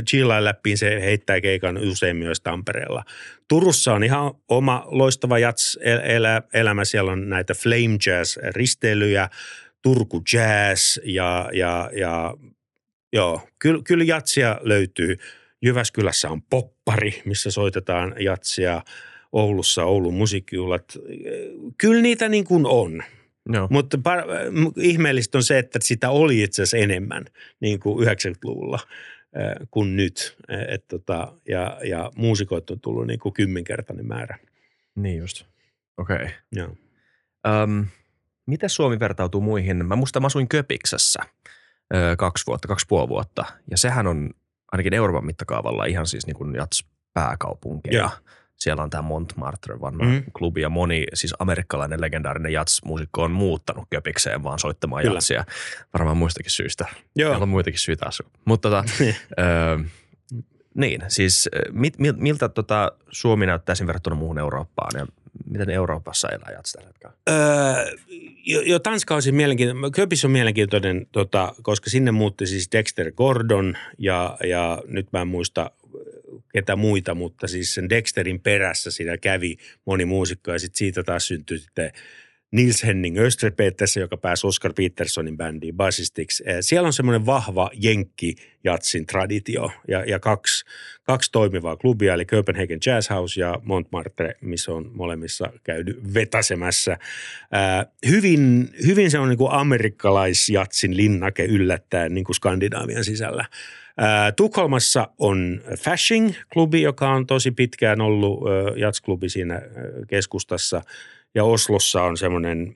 Chillain läppiin se heittää keikan usein myös Tampereella. Turussa on ihan oma loistava jats-elämä. Siellä on näitä Flame Jazz-risteilyjä, Turku Jazz ja, ja, ja joo, kyllä, kyllä jatsia löytyy. Jyväskylässä on poppari, missä soitetaan jatsia. Oulussa Oulun musiikkijuhlat. Kyllä niitä niin kuin on. No. Mutta par- ihmeellistä on se, että sitä oli itse asiassa enemmän niin kuin 90-luvulla kuin nyt. Et tota, ja, ja muusikoita on tullut niin kuin kymmenkertainen määrä. Niin just. Okei. Okay. Joo. Um, miten Suomi vertautuu muihin? Mä muistan, mä asuin Köpiksessä ö, kaksi vuotta, kaksi puoli vuotta. Ja sehän on ainakin Euroopan mittakaavalla ihan siis niin kuin jats pääkaupunki. Ja siellä on tämä Montmartre vanha mm. klubi ja moni siis amerikkalainen legendaarinen jats-muusikko on muuttanut köpikseen vaan soittamaan Kyllä. jatsia. Varmaan muistakin syistä. Joo. Meillä on muitakin syitä asua. Mutta tota, ö, niin, siis mit, miltä tota Suomi näyttää sen verrattuna muuhun Eurooppaan ja miten Euroopassa elää jats tällä hetkellä? Öö, jo, jo Tanska on siis mielenkiintoinen. Köpis on mielenkiintoinen, tota, koska sinne muutti siis Dexter Gordon ja, ja nyt mä en muista ketä muita, mutta siis sen Dexterin perässä siinä kävi moni muusikko ja sitten siitä taas syntyi sitten Nils Henning Österpetersen, joka pääsi Oscar Petersonin bändiin basistiksi. Eh, siellä on semmoinen vahva jenkki jatsin traditio ja, ja kaksi, kaksi toimivaa klubia, eli Copenhagen Jazz House ja Montmartre, missä on molemmissa käynyt vetäsemässä. Ää, eh, hyvin, hyvin se on niin kuin amerikkalaisjatsin linnake yllättäen niin kuin Skandinaavian sisällä. Tukholmassa on Fashing-klubi, joka on tosi pitkään ollut jatsklubi siinä keskustassa. Ja Oslossa on semmoinen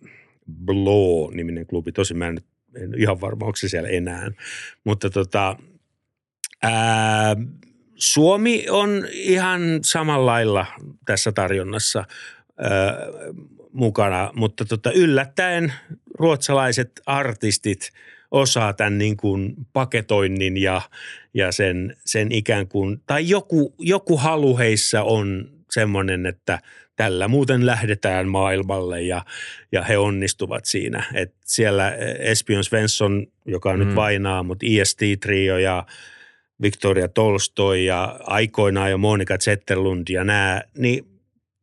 Blow-niminen klubi. Tosi mä en, en ihan varma, onko se siellä enää. Mutta tota, ää, Suomi on ihan samalla lailla tässä tarjonnassa ö, mukana, mutta tota, yllättäen ruotsalaiset artistit osaa tämän niin kuin paketoinnin ja, ja sen, sen ikään kuin, tai joku, joku halu heissä on semmoinen, että tällä muuten lähdetään maailmalle ja, ja he onnistuvat siinä. Et siellä Espion Svensson, joka on mm. nyt vainaa, mutta IST-trio ja Victoria Tolstoi ja aikoinaan jo Monika Zetterlund ja nämä, niin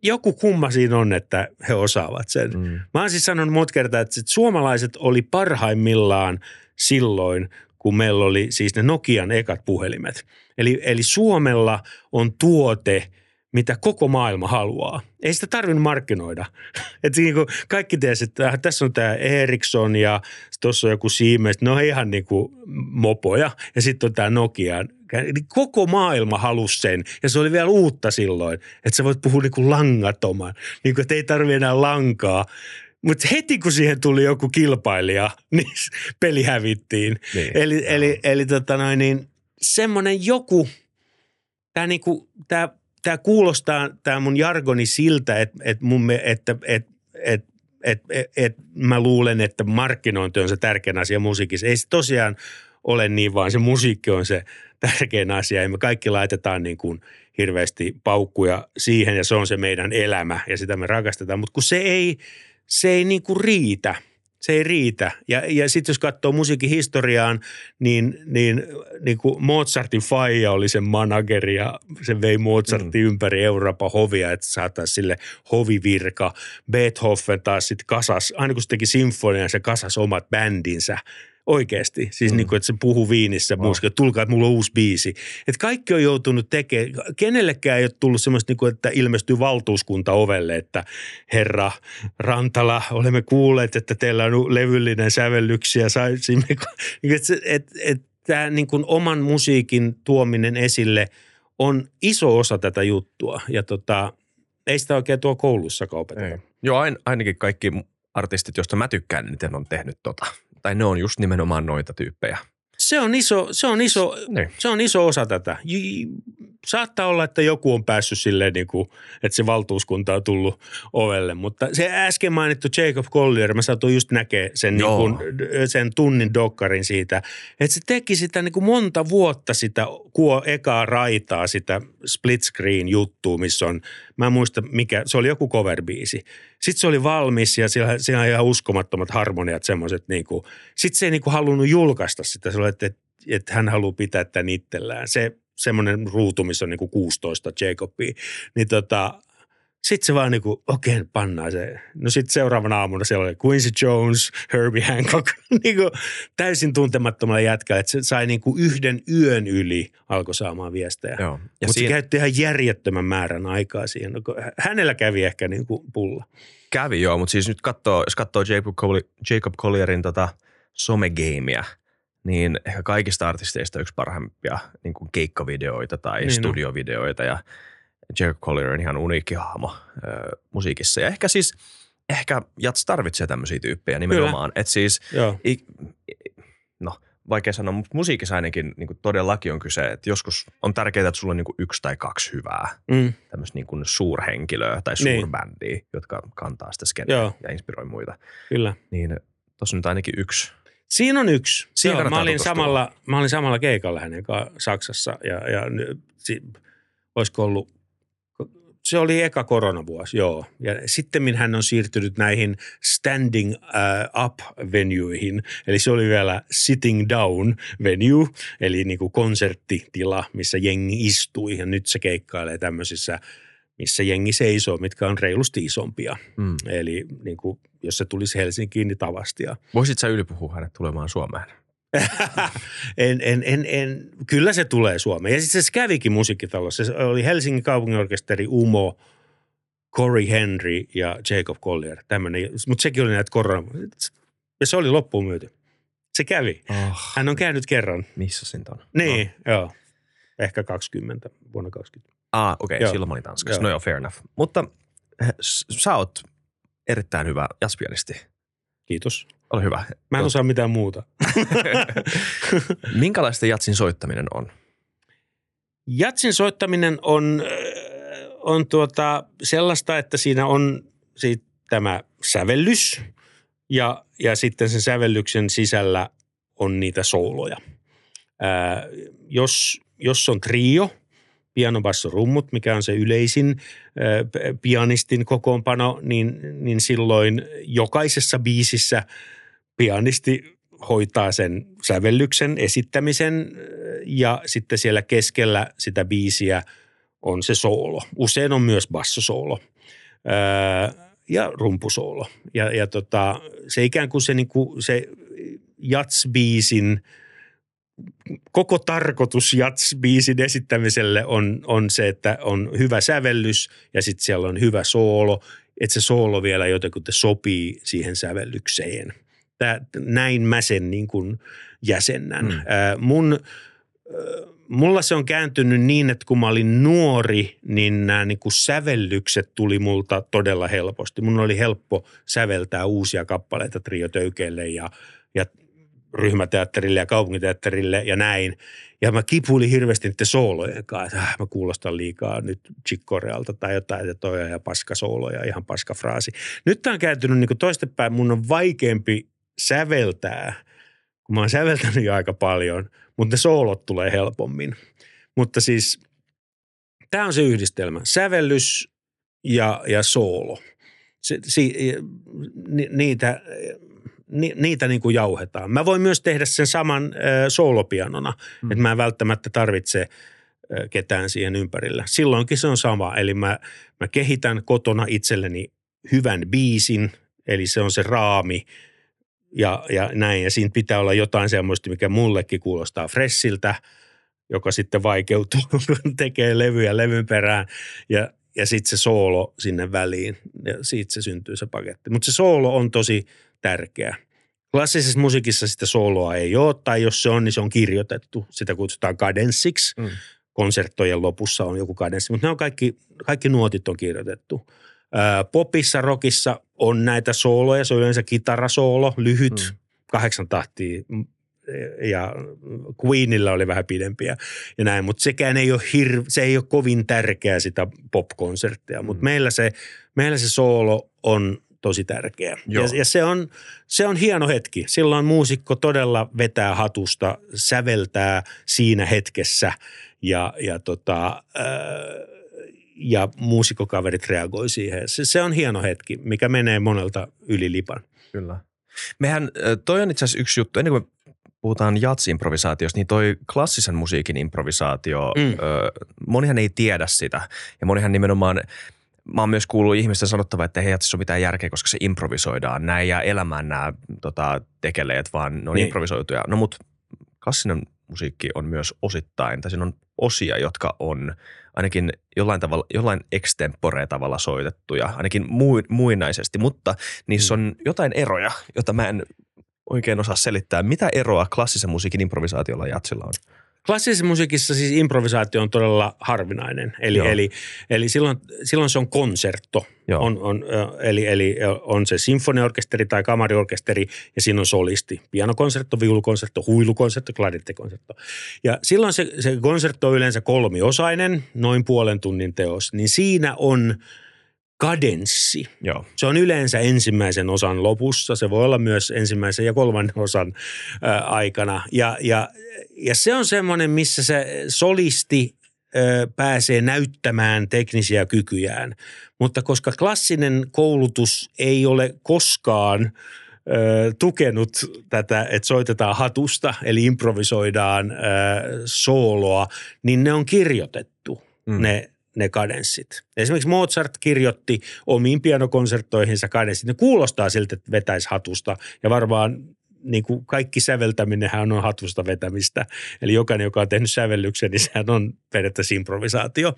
joku kumma siinä on, että he osaavat sen. Mm. Mä oon siis sanonut monta kertaa, että suomalaiset oli parhaimmillaan silloin, kun meillä oli siis ne Nokian ekat puhelimet. Eli, eli Suomella on tuote, mitä koko maailma haluaa. Ei sitä tarvinnut markkinoida. Et niin kuin kaikki tiesi, että tässä on tämä Ericsson ja tuossa on joku Siemens. Ne on ihan niin kuin mopoja. Ja sitten on tämä Nokia. Eli koko maailma halusi sen. Ja se oli vielä uutta silloin, että sä voit puhua niin kuin langatoman. Niin kuin, että ei tarvitse enää lankaa. Mutta heti kun siihen tuli joku kilpailija, niin peli hävittiin. Niin. Eli, eli, eli tota noin, niin semmoinen joku, tämä niinku, tää, tää kuulostaa, tämä mun jargoni siltä, että et mun, että et, et, et, et, et mä luulen, että markkinointi on se tärkein asia musiikissa. Ei se tosiaan ole niin, vaan se musiikki on se tärkein asia. Ja me kaikki laitetaan niin kuin hirveästi paukkuja siihen ja se on se meidän elämä ja sitä me rakastetaan. Mutta kun se ei – se ei niin kuin riitä. Se ei riitä. Ja, ja sitten jos katsoo musiikin historiaan, niin, niin, niin kuin Mozartin faija oli sen manageri ja se vei Mozartin mm. ympäri Euroopan hovia, että saataisiin sille hovivirka. Beethoven taas sitten kasas, aina kun se teki sinfonia, se kasas omat bändinsä – Oikeasti. Siis mm. niin kuin, että se puhuu viinissä wow. musiikka, tulkaa, että mulla on uusi biisi. Että kaikki on joutunut tekemään, kenellekään ei ole tullut semmoista, niin kuin, että ilmestyy valtuuskunta ovelle, että herra Rantala, olemme kuulleet, että teillä on levyllinen sävellyksiä. Saisimme, että, että, että tämä niin kuin oman musiikin tuominen esille on iso osa tätä juttua ja tota, ei sitä oikein tuo koulussa opeteta. Joo, ain, ainakin kaikki artistit, joista mä tykkään, niin on tehnyt tota tai ne on just nimenomaan noita tyyppejä. Se on iso, se on iso, niin. se on iso osa tätä. Saattaa olla, että joku on päässyt silleen, niin kuin, että se valtuuskunta on tullut ovelle, mutta se äsken mainittu Jacob Collier, mä saatoin just näkee sen, niin kuin, sen tunnin dokkarin siitä, että se teki sitä niin kuin monta vuotta sitä kuo ekaa raitaa, sitä split screen juttua, missä on, mä en muista mikä, se oli joku cover-biisi. Sitten se oli valmis ja siellä, siellä on ihan uskomattomat harmoniat semmoiset, niin kuin, sitten se ei niin kuin halunnut julkaista sitä, se oli, että, että hän haluaa pitää tämän itsellään. Se semmoinen ruutu, missä on niin kuin 16 Jacobia, niin tota, sitten se vaan niinku, okei, okay, pannaan se. No sitten seuraavana aamuna siellä oli Quincy Jones, Herbie Hancock, niinku täysin tuntemattomalla jätkällä. Että se sai niinku yhden yön yli alkoi saamaan viestejä. Mutta siinä... se käytti ihan järjettömän määrän aikaa siihen. Hänellä kävi ehkä niinku pulla. Kävi joo, mutta siis nyt katsoo, jos katsoo Jacob, Jacob Collierin tota somegameia – niin ehkä kaikista artisteista yksi parhaimpia niin kuin keikkavideoita tai niin studiovideoita ja Jacob Collier on ihan uniikki hahmo ö, musiikissa. Ja ehkä siis, ehkä Jats tarvitsee tämmöisiä tyyppejä nimenomaan. Että siis, i, no vaikea sanoa, mutta musiikissa ainakin niin kuin todellakin on kyse, että joskus on tärkeää, että sulla on niin kuin yksi tai kaksi hyvää mm. tämmöistä niin kuin suurhenkilöä tai niin. suurbändiä, niin. jotka kantaa sitä skeneä ja inspiroi muita. Kyllä. Niin tuossa nyt ainakin yksi Siinä on yksi. Siinä Joo, mä, olin samalla, mä olin samalla keikalla hänen kanssa Saksassa ja, ja si, olisiko ollut, se oli eka koronavuosi, joo. Ja sitten hän on siirtynyt näihin standing uh, up venueihin, eli se oli vielä sitting down venue, eli niin kuin konserttitila, missä jengi istui ja nyt se keikkailee tämmöisissä – missä jengi seisoo, mitkä on reilusti isompia. Mm. Eli niin kuin, jos se tulisi Helsinkiin, niin tavastia. Voisit sä ylipuhua hänet tulemaan Suomeen? en, en, en, en, kyllä se tulee Suomeen. Ja sitten se kävikin musiikkitalossa. Se oli Helsingin kaupunginorkesteri Umo, Corey Henry ja Jacob Collier. Tämmöinen, mutta sekin oli näitä korona. Ja se oli loppuun myyty. Se kävi. Oh. Hän on käynyt kerran. Missä sen on? Niin, no. joo. Ehkä 20, vuonna 20. Ah, okei, okay, silloin mä olin Tanskassa. Joo. No joo, fair enough. Mutta eh, sä oot erittäin hyvä jaspianisti. Kiitos. Ole hyvä. Mä en osaa mitään muuta. Minkälaista jatsin soittaminen on? Jatsin soittaminen on, on tuota sellaista, että siinä on siitä tämä sävellys ja, ja sitten sen sävellyksen sisällä on niitä sooloja. Ää, jos, jos on trio, piano, basso, rummut, mikä on se yleisin pianistin kokoonpano, niin, niin silloin jokaisessa biisissä pianisti hoitaa sen sävellyksen, esittämisen ja sitten siellä keskellä sitä biisiä on se soolo. Usein on myös bassosoolo ja rumpusoolo. Ja, ja tota, se ikään kuin se, niin kuin se jatsbiisin koko tarkoitus jatsbiisin esittämiselle on, on se, että on hyvä sävellys ja sitten siellä on hyvä soolo, että se soolo vielä jotenkin sopii siihen sävellykseen. Tää, näin mä sen niin kuin jäsennän. Mm. Ää, mun, mulla se on kääntynyt niin, että kun mä olin nuori, niin nämä niin kuin sävellykset tuli multa todella helposti. Mun oli helppo säveltää uusia kappaleita Töykeille ja, ja ryhmäteatterille ja kaupunginteatterille ja näin. Ja mä kipuilin hirveästi niiden soolojen kanssa. Äh, mä kuulostan liikaa nyt Chick tai jotain ja toja ja paska sooloja, ihan paska fraasi. Nyt tää on kääntynyt niin toistepäin. Mun on vaikeampi säveltää, kun mä oon säveltänyt jo aika paljon, mutta ne soolot tulee helpommin. Mutta siis tämä on se yhdistelmä. Sävellys ja, ja soolo. Se, si, ni, niitä ni, niitä niin kuin jauhetaan. Mä voin myös tehdä sen saman äh, soolopianona, mm. että mä en välttämättä tarvitse äh, ketään siihen ympärillä. Silloinkin se on sama, eli mä, mä kehitän kotona itselleni hyvän biisin, eli se on se raami ja, ja näin. Ja siinä pitää olla jotain semmoista, mikä mullekin kuulostaa fressiltä, joka sitten vaikeutuu, kun tekee levyjä levyn perään. Ja, ja sitten se soolo sinne väliin ja siitä se syntyy se paketti. Mutta se soolo on tosi tärkeä. Klassisessa musiikissa sitä sooloa ei ole, tai jos se on, niin se on kirjoitettu. Sitä kutsutaan kadenssiksi. Mm. Konserttojen lopussa on joku kadenssi, mutta ne on kaikki, kaikki nuotit on kirjoitettu. popissa, rockissa on näitä sooloja, se on yleensä kitarasoolo, lyhyt, mm. kahdeksan tahtia ja Queenilla oli vähän pidempiä ja näin, mutta sekään ei ole, hir- se ei ole kovin tärkeää sitä pop-konsertteja, mutta mm. meillä, se, meillä se soolo on tosi tärkeä. Ja, ja se, on, se on hieno hetki. Silloin muusikko todella vetää hatusta, säveltää siinä hetkessä ja, ja, tota, ja muusikkokaverit reagoi siihen. Se, se on hieno hetki, mikä menee monelta yli lipan. Kyllä. Mehän, toi on itse asiassa yksi juttu, ennen kuin puhutaan jatsimprovisaatiosta, niin toi klassisen musiikin improvisaatio, mm. monihan ei tiedä sitä. Ja monihan nimenomaan – mä oon myös kuullut ihmisten sanottava, että ei jatsissa ole mitään järkeä, koska se improvisoidaan. Näin ja elämään nämä tota, tekeleet, vaan ne on niin. improvisoituja. No mut klassinen musiikki on myös osittain, tai siinä on osia, jotka on ainakin jollain tavalla, jollain extempore tavalla soitettuja, ainakin mui, muinaisesti, mutta niissä mm. on jotain eroja, joita mä en oikein osaa selittää. Mitä eroa klassisen musiikin improvisaatiolla ja jatsilla on? Klassisessa musiikissa siis improvisaatio on todella harvinainen. Eli, eli, eli silloin, silloin se on konsertto. On, on, eli, eli on se sinfoniorkesteri tai kamariorkesteri ja siinä on solisti. Pianokonsertto, viulukonsertto, huilukonsertto, klarinettikonsertto. Ja silloin se, se konsertto on yleensä kolmiosainen, noin puolen tunnin teos. Niin siinä on – kadenssi. Joo. Se on yleensä ensimmäisen osan lopussa. Se voi olla myös ensimmäisen ja kolmannen osan ä, aikana. Ja, ja, ja se on semmoinen, missä se solisti ö, pääsee näyttämään teknisiä kykyjään. Mutta koska klassinen koulutus ei ole koskaan ö, tukenut tätä, että soitetaan hatusta, eli improvisoidaan ö, sooloa, niin ne on kirjoitettu, mm. ne ne kadenssit. Esimerkiksi Mozart kirjoitti omiin pianokonserttoihinsa kadenssit. Ne kuulostaa siltä, että vetäisi hatusta ja varmaan niin kuin kaikki säveltäminenhän on hatusta vetämistä. Eli jokainen, joka on tehnyt sävellyksen, niin sehän on periaatteessa improvisaatio.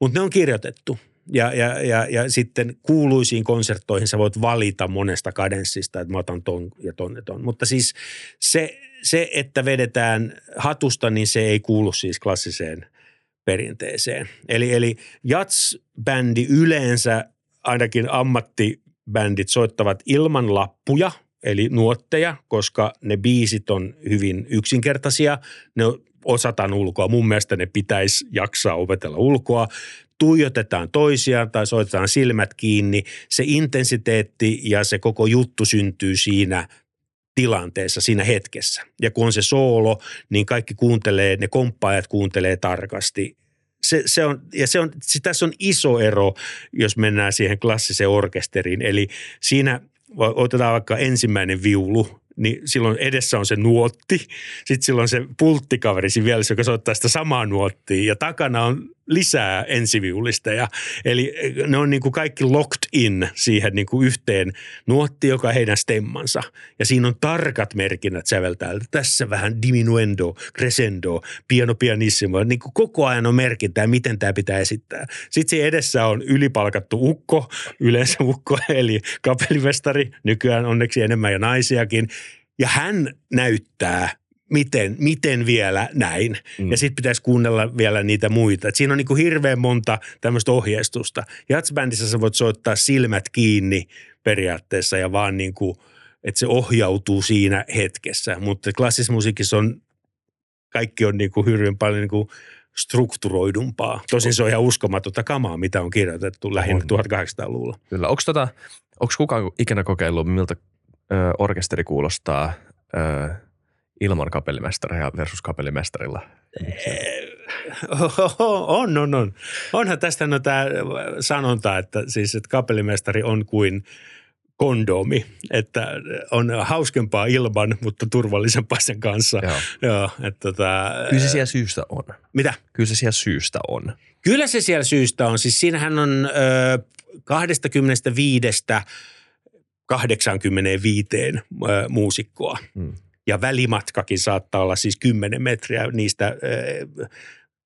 Mutta ne on kirjoitettu. Ja, ja, ja, ja sitten kuuluisiin konserttoihin sä voit valita monesta kadenssista, että mä otan ton ja ton ja ton. Mutta siis se, se, että vedetään hatusta, niin se ei kuulu siis klassiseen perinteeseen. Eli, eli jats-bändi yleensä, ainakin ammattibändit soittavat ilman lappuja, eli nuotteja, koska ne biisit on hyvin yksinkertaisia. Ne osataan ulkoa. Mun mielestä ne pitäisi jaksaa opetella ulkoa. Tuijotetaan toisiaan tai soitetaan silmät kiinni. Se intensiteetti ja se koko juttu syntyy siinä tilanteessa, siinä hetkessä. Ja kun on se soolo, niin kaikki kuuntelee, ne komppaajat kuuntelee tarkasti se, se on, ja se on, se, tässä on iso ero, jos mennään siihen klassiseen orkesteriin. Eli siinä otetaan vaikka ensimmäinen viulu, niin silloin edessä on se nuotti. Sitten silloin se pulttikaveri siinä vielä, joka soittaa sitä samaa nuottia. Ja takana on lisää ensiviulisteja. Eli ne on niin kuin kaikki locked in siihen niin kuin yhteen nuotti, joka heidän stemmansa. Ja siinä on tarkat merkinnät säveltää. Tässä vähän diminuendo, crescendo, piano pianissimo. Niin kuin koko ajan on merkintää, miten tämä pitää esittää. Sitten siinä edessä on ylipalkattu ukko, yleensä ukko, eli kapellimestari. Nykyään onneksi enemmän ja naisiakin. Ja hän näyttää miten, miten vielä näin. Mm. Ja sitten pitäisi kuunnella vielä niitä muita. Et siinä on niin kuin hirveän monta tämmöistä ohjeistusta. Jatsbändissä sä voit soittaa silmät kiinni periaatteessa ja vaan niin kuin, että se ohjautuu siinä hetkessä. Mutta klassisessa musiikissa on, kaikki on niin kuin hirveän paljon niin kuin strukturoidumpaa. Tosin se on ihan uskomatonta kamaa, mitä on kirjoitettu lähinnä 1800-luvulla. Kyllä. Onko tota, kukaan ikinä kokeillut, miltä ö, orkesteri kuulostaa ö, ilman kapellimestaria versus kapellimestarilla? On, on, on. Onhan tästä no tämä sanonta, että siis että kapellimestari on kuin kondomi, että on hauskempaa ilman, mutta turvallisempaa sen kanssa. Joo. Joo että tota, Kyllä se siellä syystä on. Mitä? Kyllä se siellä syystä on. Kyllä se siellä syystä on. Siis siinähän on ö, 25 85 ö, muusikkoa. Hmm ja välimatkakin saattaa olla siis 10 metriä niistä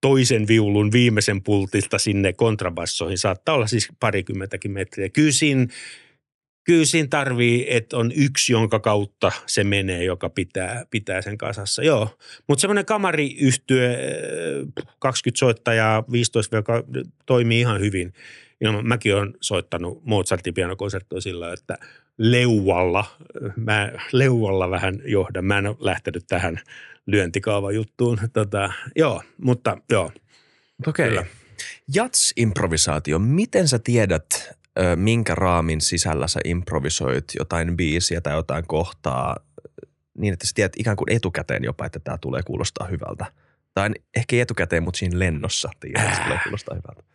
toisen viulun viimeisen pultilta sinne kontrabassoihin saattaa olla siis parikymmentäkin metriä. Kyllä siinä tarvii, että on yksi, jonka kautta se menee, joka pitää, pitää sen kasassa. Joo, mutta semmoinen kamariyhtyö, 20 soittajaa, 15, joka toimii ihan hyvin. Mäkin olen soittanut Mozartin pianokonserttoa sillä, että – leualla, mä leualla vähän johdan. Mä en ole lähtenyt tähän lyöntikaavajuttuun. Tota, joo, mutta joo. Okei. Okay. Jats-improvisaatio. Miten sä tiedät, minkä raamin sisällä sä improvisoit jotain biisiä tai jotain kohtaa niin, että sä tiedät ikään kuin etukäteen jopa, että tämä tulee kuulostaa hyvältä. Tai ehkä etukäteen, mutta siinä lennossa tiedät, että se tulee kuulostaa hyvältä.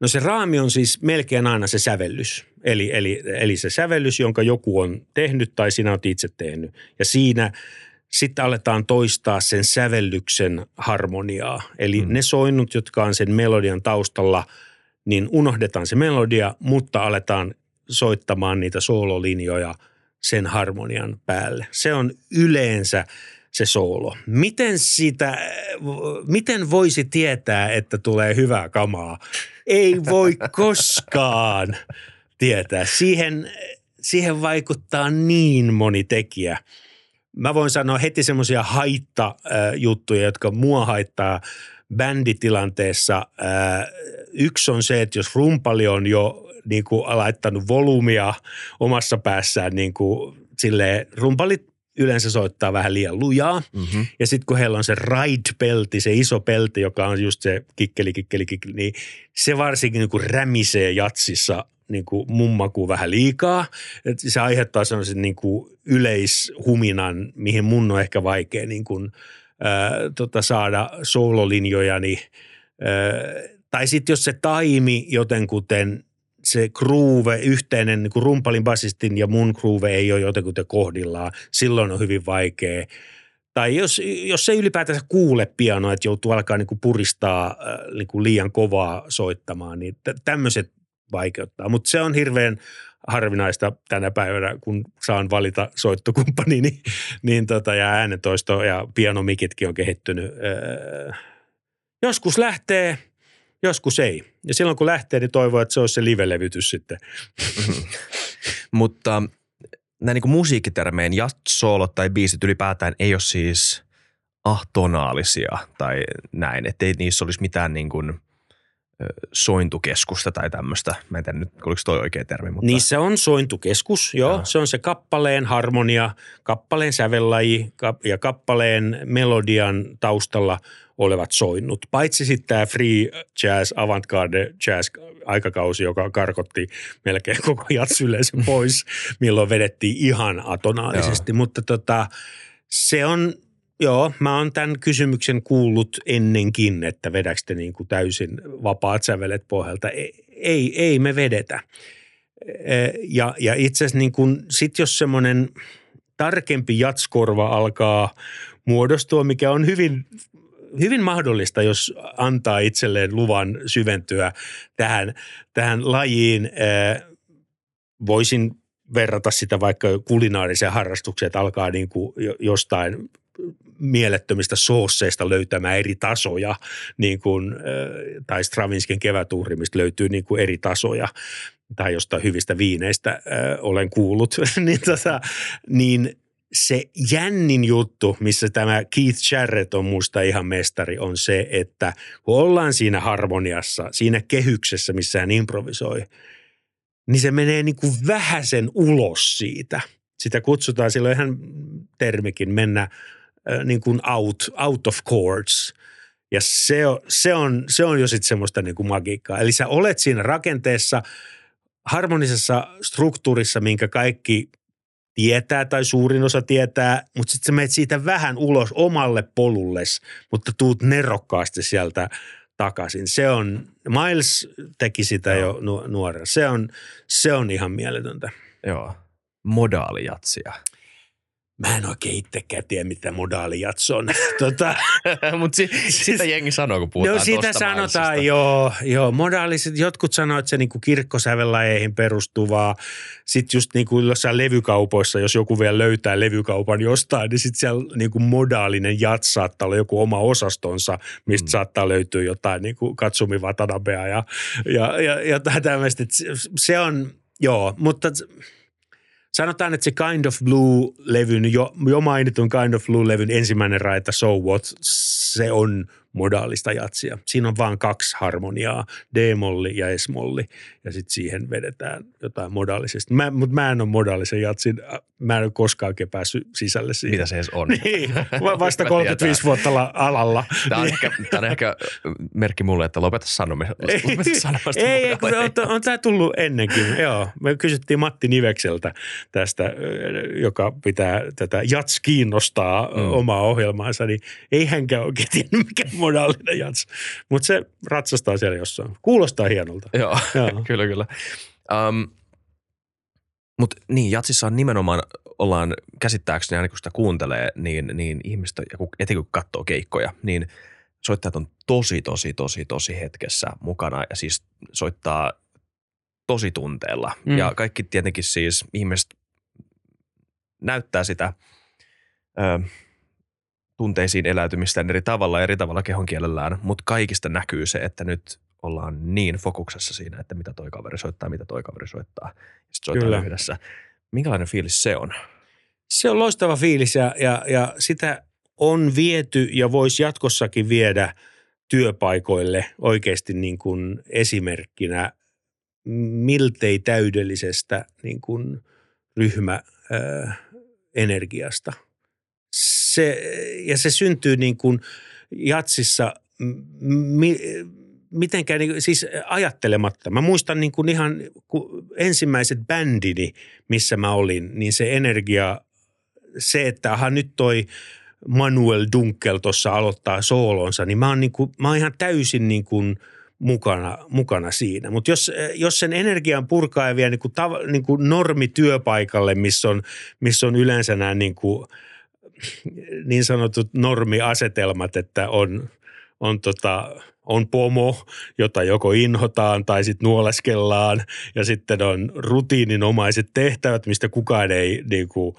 No se raami on siis melkein aina se sävellys. Eli, eli, eli se sävellys, jonka joku on tehnyt tai sinä olet itse tehnyt. Ja siinä sitten aletaan toistaa sen sävellyksen harmoniaa. Eli mm. ne soinnut, jotka on sen melodian taustalla, niin unohdetaan se melodia, mutta aletaan soittamaan niitä soololinjoja sen harmonian päälle. Se on yleensä se soolo. Miten, sitä, miten voisi tietää, että tulee hyvää kamaa? Ei voi koskaan tietää. Siihen, siihen vaikuttaa niin moni tekijä. Mä voin sanoa heti semmoisia haittajuttuja, jotka mua haittaa bänditilanteessa. Yksi on se, että jos rumpali on jo niin kuin laittanut volyymia omassa päässään niin kuin silleen, rumpalit yleensä soittaa vähän liian lujaa. Mm-hmm. Ja sitten kun heillä on se ride-pelti, se iso pelti, joka on just se kikkeli, kikkeli, kikkeli, niin se varsinkin niin kuin rämisee jatsissa niin kuin mummakuu vähän liikaa. Et se aiheuttaa sellaisen niin kuin yleishuminan, mihin mun on ehkä vaikea niin kuin, ää, tota, saada soololinjoja. Niin, ää, tai sitten jos se taimi jotenkuten se groove, yhteinen niin kuin rumpalin basistin ja mun groove ei ole jotenkin kohdillaan, silloin on hyvin vaikea. Tai jos, jos ei ylipäätänsä kuule pianoa, että joutuu alkaa niin kuin puristaa äh, niin kuin liian kovaa soittamaan, niin tämmöiset vaikeuttaa. Mutta se on hirveän harvinaista tänä päivänä, kun saan valita soittokumppani, niin, niin tota, ja äänentoisto ja pianomikitkin on kehittynyt. Öö, joskus lähtee – joskus ei. Ja silloin kun lähtee, niin toivoo, että se olisi se live-levytys sitten. Mutta näin niin kuin musiikkitermeen jatsoolot tai biisit ylipäätään ei ole siis ahtonaalisia tai näin, että ei niissä olisi mitään niin kuin – sointukeskusta tai tämmöistä. Mä en tiedä nyt, oliko toi oikea termi. Mutta... Niissä on sointukeskus, joo. joo. Se on se kappaleen harmonia, kappaleen sävellaji ja kappaleen melodian taustalla olevat soinnut. Paitsi sitten tämä free jazz, avantgarde jazz aikakausi, joka karkotti melkein koko jatsyleisön pois, milloin vedettiin ihan atonaalisesti. Joo. Mutta tota, se on, joo, mä oon tämän kysymyksen kuullut ennenkin, että vedäkö te niin kuin täysin vapaat sävelet pohjalta. Ei, ei, ei me vedetä. E, ja, ja itse asiassa niin kun, sit jos semmoinen tarkempi jatskorva alkaa muodostua, mikä on hyvin hyvin mahdollista, jos antaa itselleen luvan syventyä tähän, tähän lajiin. Voisin verrata sitä vaikka kulinaariseen harrastukseen, että alkaa niin kuin jostain mielettömistä soosseista löytämään eri tasoja, niin kuin, tai Stravinskin kevätuuri, mistä löytyy niin kuin eri tasoja, tai jostain hyvistä viineistä äh, olen kuullut, niin, tota, niin se jännin juttu, missä tämä Keith Jarrett on musta ihan mestari, on se, että kun ollaan siinä harmoniassa, siinä kehyksessä, missä hän improvisoi, niin se menee niin kuin vähäsen ulos siitä. Sitä kutsutaan silloin ihan termikin mennä niin kuin out, out of chords. Ja se on, se on, se on jo sitten semmoista niin kuin magiikkaa. Eli sä olet siinä rakenteessa, harmonisessa struktuurissa, minkä kaikki tietää tai suurin osa tietää, mutta sitten sä menet siitä vähän ulos omalle polulles, mutta tuut nerokkaasti sieltä takaisin. Se on, Miles teki sitä Joo. jo nuorena. Se on, se on ihan mieletöntä. Joo, modaalijatsia. Mä en oikein itsekään tiedä, mitä modaalijats on. tota, Mutta si, sitä jengi sanoo, kun puhutaan No sitä sanotaan, joo. joo. Modaaliset, jotkut sanoo, että se niinku kirkkosävellajeihin perustuvaa. Sitten just niinku jossain levykaupoissa, jos joku vielä löytää levykaupan jostain, niin sitten siellä niinku modaalinen jats saattaa olla joku oma osastonsa, mistä mm. saattaa löytyä jotain niinku Katsumi Watanabea ja, ja, ja, ja tämmöistä. Se on, joo, mutta – sanotaan, että se Kind of Blue-levyn, jo, jo mainitun Kind of Blue-levyn ensimmäinen raita So What, se on modaalista jatsia. Siinä on vain kaksi harmoniaa, D-molli ja S-molli, ja sitten siihen vedetään jotain modaalisesti. Mä, mutta mä en ole modaalisen jatsin, mä en ole koskaan päässyt sisälle siihen. Mitä se edes on? niin, vasta 35 vuotta alalla. Tämä on, ehkä, tämä on ehkä merkki mulle, että lopeta sanomista. Lopeta sanomista ei, ei on, on, on tämä tullut ennenkin. Joo, me kysyttiin Matti Nivekseltä tästä, joka pitää tätä jats kiinnostaa mm. omaa ohjelmaansa, niin ei hänkään oikein tiennyt, mikä modaalinen jats. Mutta se ratsastaa siellä jossain. Kuulostaa hienolta. Joo, Joo. kyllä kyllä. Um, mutta niin, jatsissa on nimenomaan, ollaan käsittääkseni aina kun sitä kuuntelee, niin, niin ihmistä, ja kun, etenkin kun katsoo keikkoja, niin soittajat on tosi, tosi, tosi, tosi hetkessä mukana ja siis soittaa tosi tunteella. Mm. Ja kaikki tietenkin siis ihmiset näyttää sitä ö, tunteisiin eläytymistä eri tavalla, eri tavalla kehonkielellään, mutta kaikista näkyy se, että nyt ollaan niin fokuksessa siinä, että mitä toi kaveri soittaa, mitä toi kaveri soittaa. Sitten soittaa yhdessä. Minkälainen fiilis se on? Se on loistava fiilis ja, ja, ja sitä on viety ja voisi jatkossakin viedä työpaikoille oikeasti niin kuin esimerkkinä miltei täydellisestä niin kuin ryhmäenergiasta – se, ja se syntyy niin kuin jatsissa mi, mitenkään niin, siis ajattelematta. Mä muistan niin kuin ihan ensimmäiset bändini, missä mä olin, niin se energia, se, että aha nyt toi Manuel Dunkel tuossa aloittaa soolonsa, niin mä oon, niin kuin, mä oon ihan täysin niin kuin mukana, mukana siinä. Mutta jos, jos sen energian purkaa ja vie niin kuin, tav, niin kuin normityöpaikalle, missä on, missä on yleensä nämä niin kuin – niin sanotut normiasetelmat, että on, on, tota, on pomo, jota joko inhotaan tai sitten nuoleskellaan ja sitten on rutiininomaiset tehtävät, mistä kukaan ei niin kuin,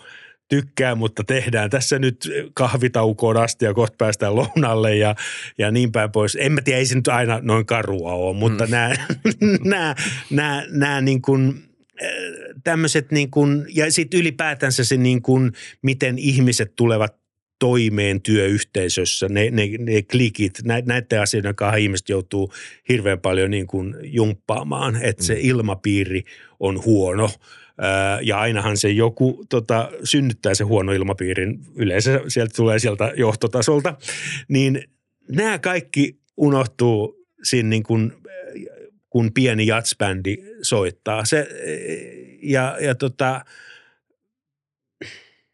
tykkää, mutta tehdään tässä nyt kahvitaukoon asti ja kohta päästään lounalle ja, ja niin päin pois. En mä tiedä, ei se nyt aina noin karua ole, mutta mm. nämä, nämä, nämä, nämä niin kuin – tämmöiset niin kuin, ja sitten ylipäätänsä se niin kuin, miten ihmiset tulevat toimeen työyhteisössä, ne, ne, ne klikit, nä, näiden asioiden kanssa ihmiset joutuu hirveän paljon niin kuin jumppaamaan, että mm. se ilmapiiri on huono ja ainahan se joku tota, synnyttää se huono ilmapiirin, yleensä sieltä tulee sieltä johtotasolta, niin nämä kaikki unohtuu siinä niin kuin, kun pieni jatsbändi soittaa. Se, ja, ja tota,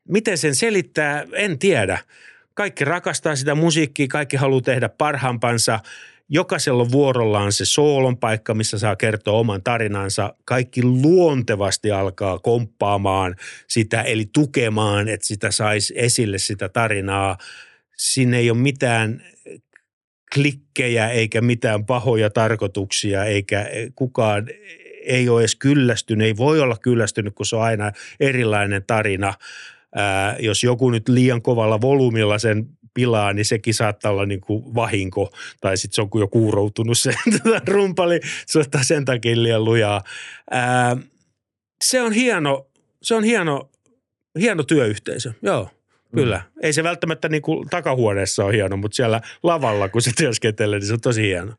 miten sen selittää, en tiedä. Kaikki rakastaa sitä musiikkia, kaikki haluaa tehdä parhaampansa. Jokaisella on vuorollaan se soolon paikka, missä saa kertoa oman tarinansa. Kaikki luontevasti alkaa komppaamaan sitä, eli tukemaan, että sitä saisi esille sitä tarinaa. Siinä ei ole mitään klikkejä eikä mitään pahoja tarkoituksia, eikä kukaan ei ole edes kyllästynyt, ei voi olla kyllästynyt, kun se on aina erilainen tarina. Ää, jos joku nyt liian kovalla volyymilla sen pilaa, niin sekin saattaa olla niin kuin vahinko. Tai sitten se on jo kuuroutunut se rumpali, se ottaa sen takia liian lujaa. Ää, se on hieno, se on hieno, hieno työyhteisö, joo. Kyllä. Mm. Ei se välttämättä niin kuin takahuoneessa ole hieno, mutta siellä lavalla, kun se työskentelee, niin se on tosi hieno.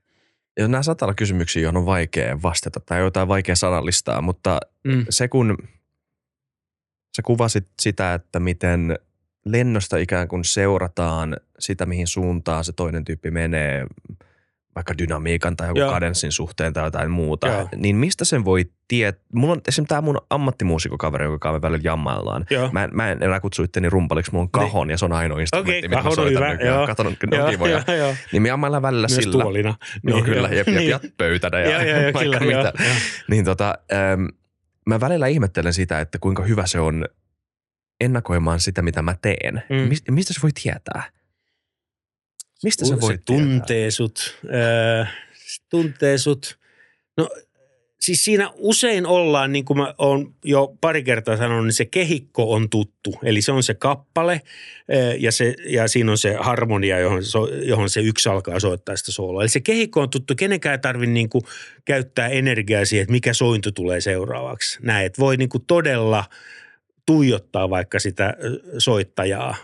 Ja nämä saattaa olla kysymyksiä, joihin on vaikea vastata tai jotain vaikea sanallistaa, mutta mm. se kun sä kuvasit sitä, että miten lennosta ikään kuin seurataan sitä, mihin suuntaan se toinen tyyppi menee, vaikka dynamiikan tai joku kadenssin suhteen tai jotain muuta, Joo. niin mistä sen voi tietää? Mulla on esimerkiksi tämä mun ammattimuusikokaveri, joka me välillä jammaillaan. Mä, mä en enää kutsu itteni rumpaliksi, mulla on niin. kahon niin. ja se on ainoa instrumentti, okay, mitä mä soitan hyvä. nykyään. Katon, ne on kivoja. Jo, jo. Niin me jammaillaan välillä Myös sillä. tuolina. Niin, Joo, kyllä, ja, niin. ja pöytänä ja, ja, ja vaikka kyllä, mitä. Niin tota, ähm, mä välillä ihmettelen sitä, että kuinka hyvä se on ennakoimaan sitä, mitä mä teen. Mm. Mist, mistä se voi tietää? Mistä se voi se tuntee sut, äh, tuntee sut. No siis siinä usein ollaan, niin kuin mä oon jo pari kertaa sanonut, niin se kehikko on tuttu. Eli se on se kappale ja, se, ja siinä on se harmonia, johon, johon se yksi alkaa soittaa sitä sooloa. Eli se kehikko on tuttu. Kenenkään ei tarvitse niin kuin käyttää energiaa siihen, että mikä sointu tulee seuraavaksi. Näin, että voi niin kuin todella tuijottaa vaikka sitä soittajaa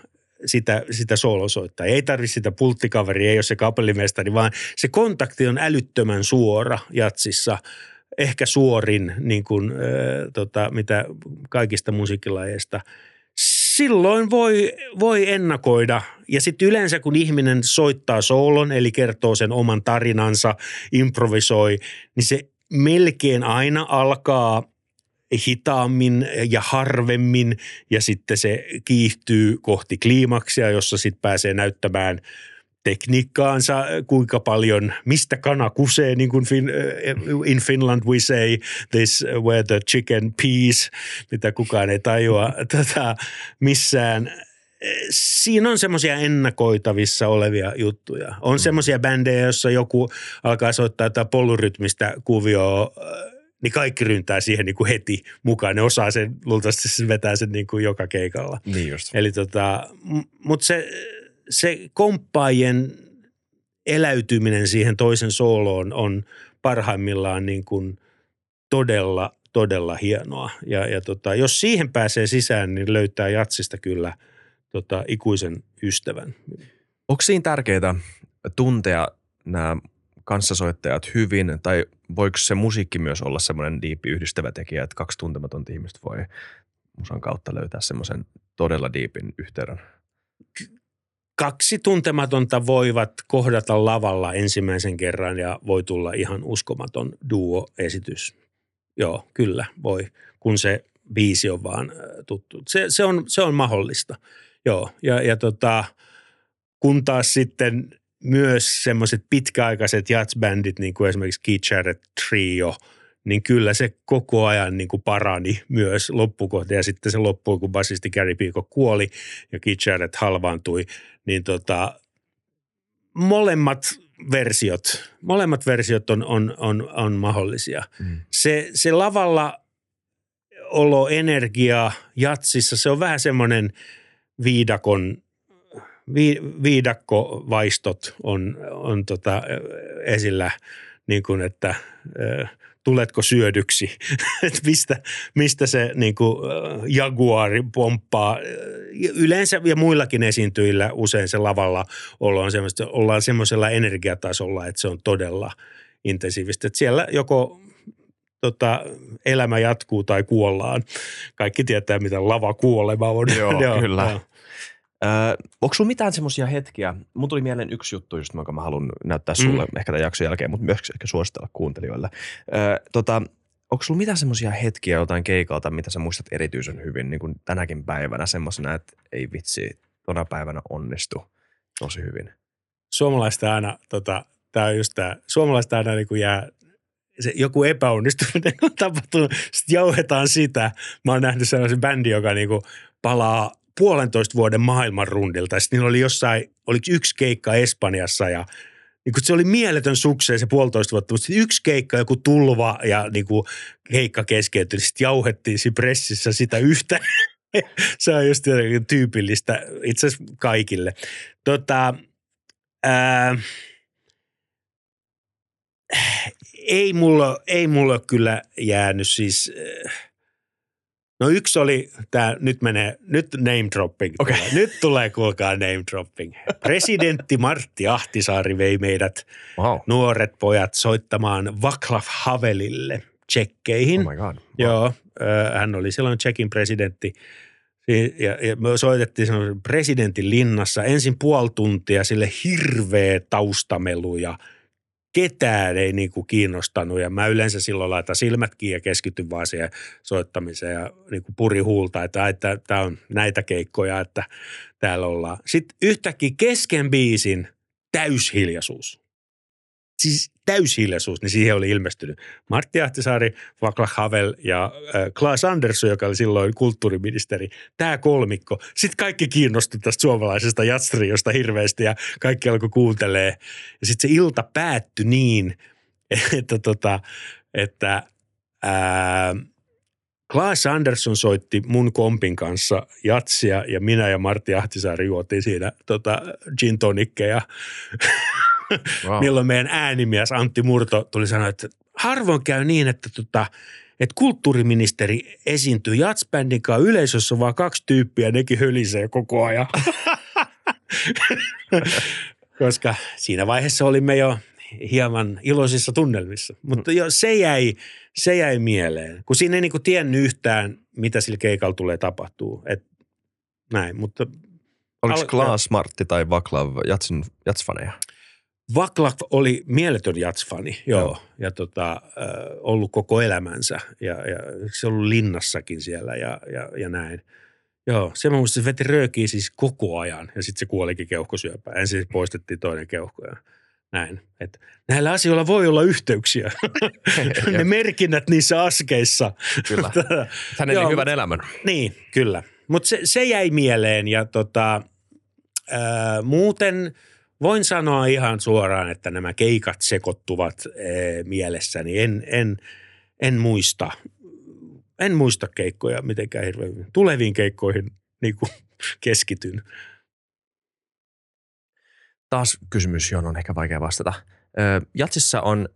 sitä, sitä soolosoittaa. Ei tarvitse sitä pulttikaveria, ei ole se kapellimestari, vaan se kontakti on älyttömän suora jatsissa. Ehkä suorin, niin kuin, äh, tota, mitä kaikista musiikkilajeista. Silloin voi, voi ennakoida. Ja sitten yleensä, kun ihminen soittaa soolon, eli kertoo sen oman tarinansa, improvisoi, niin se melkein aina alkaa – hitaammin ja harvemmin ja sitten se kiihtyy kohti kliimaksia, jossa sitten pääsee näyttämään tekniikkaansa, kuinka paljon, mistä kana kusee, niin kuin fin, in Finland we say this where the chicken peas, mitä kukaan ei tajua tätä missään. Siinä on semmoisia ennakoitavissa olevia juttuja. On mm. semmoisia bändejä, joissa joku alkaa soittaa jotain polurytmistä kuvioa niin kaikki ryntää siihen niin kuin heti mukaan. Ne osaa sen, luultavasti se vetää sen niin kuin joka keikalla. Niin just. Eli tota, mutta se, se komppaajien eläytyminen siihen toisen sooloon on parhaimmillaan niin kuin todella, todella hienoa. Ja, ja tota, jos siihen pääsee sisään, niin löytää jatsista kyllä tota, ikuisen ystävän. Onko siinä tärkeää tuntea nämä kanssasoittajat hyvin, tai voiko se musiikki myös olla semmoinen diipi yhdistävä tekijä, että kaksi tuntematonta ihmistä voi musan kautta löytää semmoisen todella diipin yhteyden? Kaksi tuntematonta voivat kohdata lavalla ensimmäisen kerran ja voi tulla ihan uskomaton duo-esitys. Joo, kyllä voi, kun se biisi on vaan äh, tuttu. Se, se, on, se on mahdollista, joo. Ja, ja tota, kun taas sitten myös semmoiset pitkäaikaiset jazzbändit, niin kuin esimerkiksi Keith Jarrett Trio, niin kyllä se koko ajan niin kuin parani myös loppukohta. Ja sitten se loppui, kun basisti Gary Peacock kuoli ja Keith Jarrett halvaantui, niin tota, molemmat versiot, molemmat versiot on, on, on, on mahdollisia. Mm. Se, se lavalla olo, energia jatsissa, se on vähän semmoinen viidakon vi, viidakkovaistot on, on tota esillä, niin kuin että tuletko syödyksi, että mistä, mistä se niin kuin, jaguari pomppaa. Yleensä ja muillakin esiintyjillä usein se lavalla ollaan, ollaan semmoisella energiatasolla, että se on todella intensiivistä. Että siellä joko tota, elämä jatkuu tai kuollaan. Kaikki tietää, mitä lava kuolema on. Joo, Joo kyllä. Öö, onko sulla mitään semmoisia hetkiä? Mun tuli mieleen yksi juttu, just, jonka mä haluan näyttää sulle mm. ehkä tämän jakson jälkeen, mutta myös ehkä suositella kuuntelijoille. Öö, tota, onko sulla mitään semmoisia hetkiä jotain keikalta, mitä sä muistat erityisen hyvin niin kuin tänäkin päivänä semmoisena, että ei vitsi, tona päivänä onnistu tosi hyvin? Suomalaista aina, tota, tämä on just tämä, suomalaista aina niin kuin jää se joku epäonnistuminen on tapahtunut, sitten jauhetaan sitä. Mä oon nähnyt sellaisen bändin, joka niinku palaa puolentoista vuoden maailmanrundilta. Sitten niillä oli jossain, oliko yksi keikka Espanjassa ja niin kuin se oli mieletön sukseen se puolitoista vuotta, mutta yksi keikka, joku tulva ja niin kuin keikka keskeytyi, niin sitten jauhettiin siinä pressissä sitä yhtä. se on just tyypillistä itse asiassa kaikille. Tota, ää, ei mulla, ei mulla kyllä jäänyt siis, no yksi oli tämä, nyt menee, nyt name dropping. Okay. Tulee. Nyt tulee kuulkaa name dropping. Presidentti Martti Ahtisaari vei meidät wow. nuoret pojat soittamaan Vaclav Havelille tsekkeihin. Oh my God. Wow. Joo, hän oli silloin Tsekin presidentti. Ja, ja me soitettiin presidentin linnassa ensin puoli tuntia sille hirveä taustamelu ja – ketään ei niin kuin kiinnostanut ja mä yleensä silloin laitan silmätkin ja keskityn vaan siihen soittamiseen ja niin kuin puri huulta, että, että tämä on näitä keikkoja, että täällä ollaan. Sitten yhtäkkiä kesken biisin täyshiljaisuus siis täyshiljaisuus, niin siihen oli ilmestynyt Martti Ahtisaari, Vakla Havel ja äh, Klaas Andersson, joka oli silloin kulttuuriministeri. Tämä kolmikko. Sitten kaikki kiinnostui tästä suomalaisesta jatstriosta hirveästi ja kaikki alkoi kuuntelee. Ja sitten se ilta päättyi niin, että, tota, että ää, Klaas Andersson soitti mun kompin kanssa jatsia ja minä ja Martti Ahtisaari juotiin siinä tota, gin tonikkeja wow. milloin meidän äänimies Antti Murto tuli sanoa, että harvoin käy niin, että tota, että kulttuuriministeri esiintyy jatsbändin kanssa yleisössä vaan kaksi tyyppiä, nekin hölisee koko ajan. Koska siinä vaiheessa olimme jo hieman iloisissa tunnelmissa. Mutta jo, se, jäi, se jäi mieleen, kun siinä ei niinku tiennyt yhtään, mitä sillä keikalla tulee tapahtuu. Et, näin, mutta... Oliko Klaas, Martti tai Vaklav jatsin, jatsfaneja? Vaklav oli mieletön jatsfani, joo, joo. ja tota, ollut koko elämänsä ja, ja se ollut linnassakin siellä ja, ja, ja näin. Joo, se mä muistin, se veti röökiä siis koko ajan ja sitten se kuolikin keuhkosyöpään. Ensin siis poistettiin toinen keuhko ja näin. Et näillä asioilla voi olla yhteyksiä. ne merkinnät niissä askeissa. Kyllä. Hän eli hyvän elämän. Niin, kyllä. Mutta se, se jäi mieleen ja tota, ää, muuten – voin sanoa ihan suoraan, että nämä keikat sekoittuvat ee, mielessäni. En, en, en muista, en muista keikkoja mitenkään hirveän hyvin. Tuleviin keikkoihin niin kuin keskityn. Taas kysymys, johon on ehkä vaikea vastata. Jatsissa on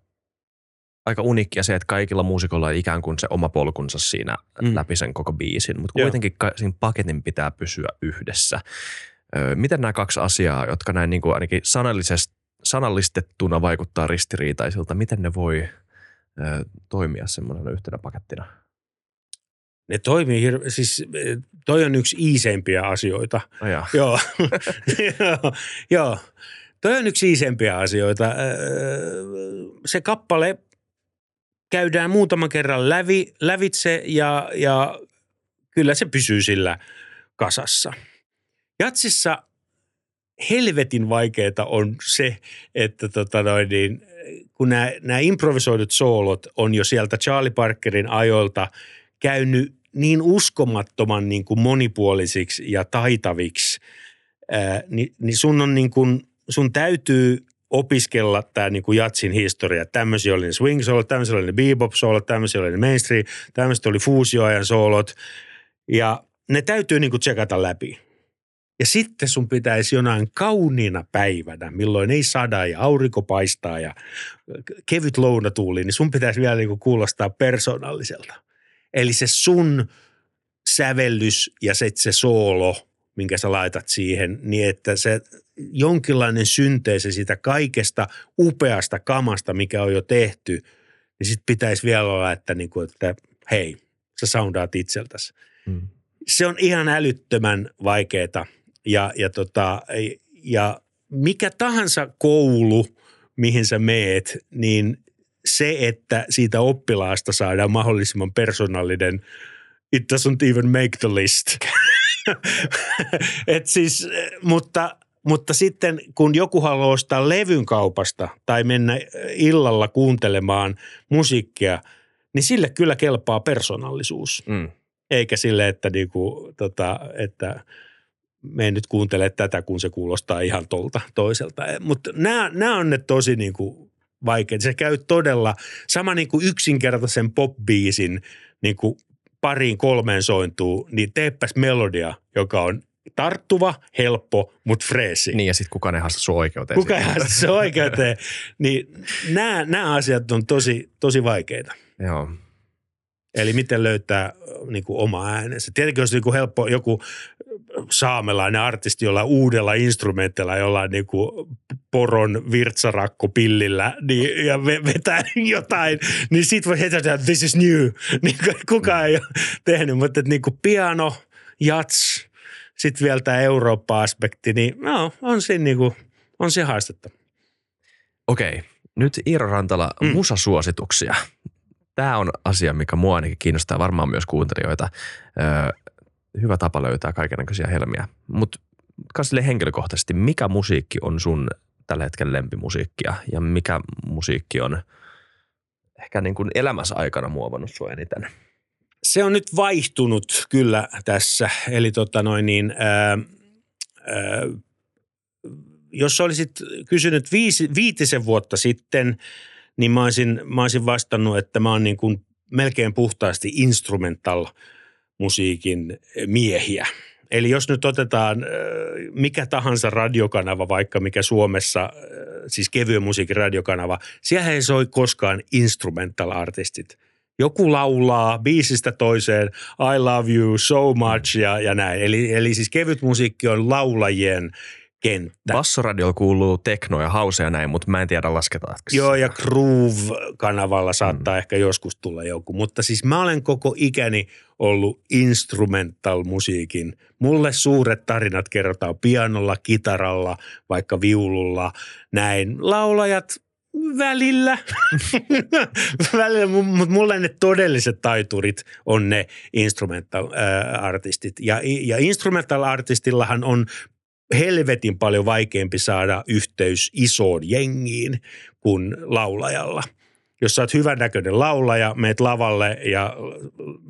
aika uniikkia se, että kaikilla muusikoilla on ikään kuin se oma polkunsa siinä mm. läpi sen koko biisin, mutta kuitenkin Joo. siinä paketin pitää pysyä yhdessä. Miten nämä kaksi asiaa, jotka näin niin kuin ainakin sanallistettuna vaikuttaa ristiriitaisilta, miten ne voi toimia semmoisena yhtenä pakettina? Ne toimii, hir- siis toi on yksi iisempiä asioita. Oh joo. joo. joo. Toi on yksi iisempiä asioita. Se kappale käydään muutaman kerran lävi, lävitse ja, ja kyllä se pysyy sillä kasassa – Jatsissa helvetin vaikeaa on se, että tota noin, niin, kun nämä, nämä improvisoidut soolot on jo sieltä Charlie Parkerin ajoilta käynyt niin uskomattoman niin kuin monipuolisiksi ja taitaviksi, ää, niin, niin sun on niin kuin, sun täytyy opiskella tämä niin kuin jatsin historia. Tämmöisiä oli ne swing soolot, tämmöisiä oli ne bebop soolot, tämmöisiä oli ne mainstream, tämmöiset oli fuusioajan soolot. Ja ne täytyy niin kuin tsekata läpi. Ja sitten sun pitäisi jonain kauniina päivänä, milloin ei sada ja aurinko paistaa ja kevyt lounatuuli, niin sun pitäisi vielä niin kuulostaa persoonalliselta. Eli se sun sävellys ja se, se soolo, minkä sä laitat siihen, niin että se jonkinlainen synteesi sitä kaikesta upeasta kamasta, mikä on jo tehty, niin sitten pitäisi vielä olla, että, niin kuin, että hei, sä soundaat itseltäsi. Hmm. Se on ihan älyttömän vaikeaa – ja, ja, tota, ja mikä tahansa koulu, mihin sä meet, niin se, että siitä oppilaasta saadaan mahdollisimman persoonallinen, it doesn't even make the list. Et siis, mutta, mutta sitten kun joku haluaa ostaa levyn kaupasta tai mennä illalla kuuntelemaan musiikkia, niin sille kyllä kelpaa persoonallisuus. Mm. Eikä sille, että, niinku, tota, että me nyt kuuntele tätä, kun se kuulostaa ihan tolta toiselta. Mutta nämä on ne tosi niinku vaikeita. Se käy todella sama niin kuin yksinkertaisen popbiisin niin kuin pariin kolmeen sointuu, niin teepäs melodia, joka on tarttuva, helppo, mutta freesi. Niin ja sitten kukaan ei haasta sun oikeuteen. Kukaan ei haasta sun oikeuteen. niin nämä, nämä asiat on tosi, tosi vaikeita. Joo. Eli miten löytää niin kuin, oma äänensä. Tietenkin olisi niin kuin helppo joku saamelainen artisti jolla uudella instrumentilla, jollain niin kuin poron virtsarakko pillillä niin, ja vetää jotain, niin sit voi heti että this is new. Niin kukaan ei ole tehnyt, mutta että niin kuin piano, jats, sitten vielä tämä Eurooppa-aspekti, niin no, on siinä niin kuin, on se haastetta. Okei, nyt Iiro Rantala, mm. musasuosituksia. Tämä on asia, mikä mua ainakin kiinnostaa varmaan myös kuuntelijoita. Öö, hyvä tapa löytää kaikenlaisia helmiä. Mutta sille henkilökohtaisesti, mikä musiikki on sun tällä hetkellä lempimusiikkia ja mikä musiikki on ehkä niin kuin elämässä aikana muovannut sua eniten? Se on nyt vaihtunut kyllä tässä. Eli tota noin niin, ää, ää, jos olisit kysynyt viisi, viitisen vuotta sitten, niin mä olisin, mä olisin vastannut, että mä oon niin kuin melkein puhtaasti instrumental – musiikin miehiä. Eli jos nyt otetaan mikä tahansa radiokanava, vaikka mikä Suomessa, siis kevyen musiikin radiokanava, siellä ei soi koskaan instrumental artistit. Joku laulaa biisistä toiseen, I love you so much ja, ja näin. Eli, eli siis kevyt musiikki on laulajien kenttä. Bassoradiolla kuuluu tekno ja house ja näin, mutta mä en tiedä lasketaanko. Joo, ja Groove-kanavalla saattaa mm. ehkä joskus tulla joku. Mutta siis mä olen koko ikäni ollut instrumental-musiikin. Mulle suuret tarinat kerrotaan pianolla, kitaralla, vaikka viululla, näin. Laulajat välillä, välillä mutta mulle ne todelliset taiturit on ne instrumental-artistit. Ja, ja instrumental-artistillahan on helvetin paljon vaikeampi saada yhteys isoon jengiin kuin laulajalla. Jos sä oot hyvännäköinen laulaja, meet lavalle ja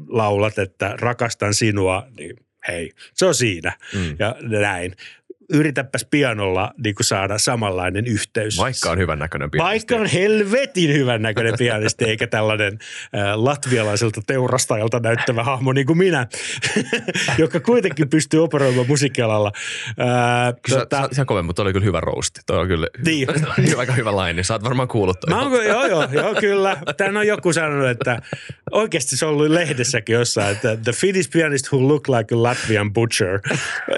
laulat, että rakastan sinua, niin hei, se on siinä. Mm. Ja näin yritäpäs pianolla niin kuin saada samanlainen yhteys. Vaikka on hyvän näköinen pianisti. Vaikka on helvetin hyvän näköinen pianisti, eikä tällainen äh, latvialaiselta teurastajalta näyttävä hahmo niin kuin minä, joka kuitenkin pystyy operoimaan musiikkialalla. Äh, tota, sä, sä mutta oli kyllä hyvä rousti. Toi on kyllä niin. aika hyvä laini. Sä oot varmaan kuullut toi. Mä oon, joo, joo, joo, kyllä. Tän on joku sanonut, että oikeasti se on ollut lehdessäkin jossain, että the Finnish pianist who look like a Latvian butcher.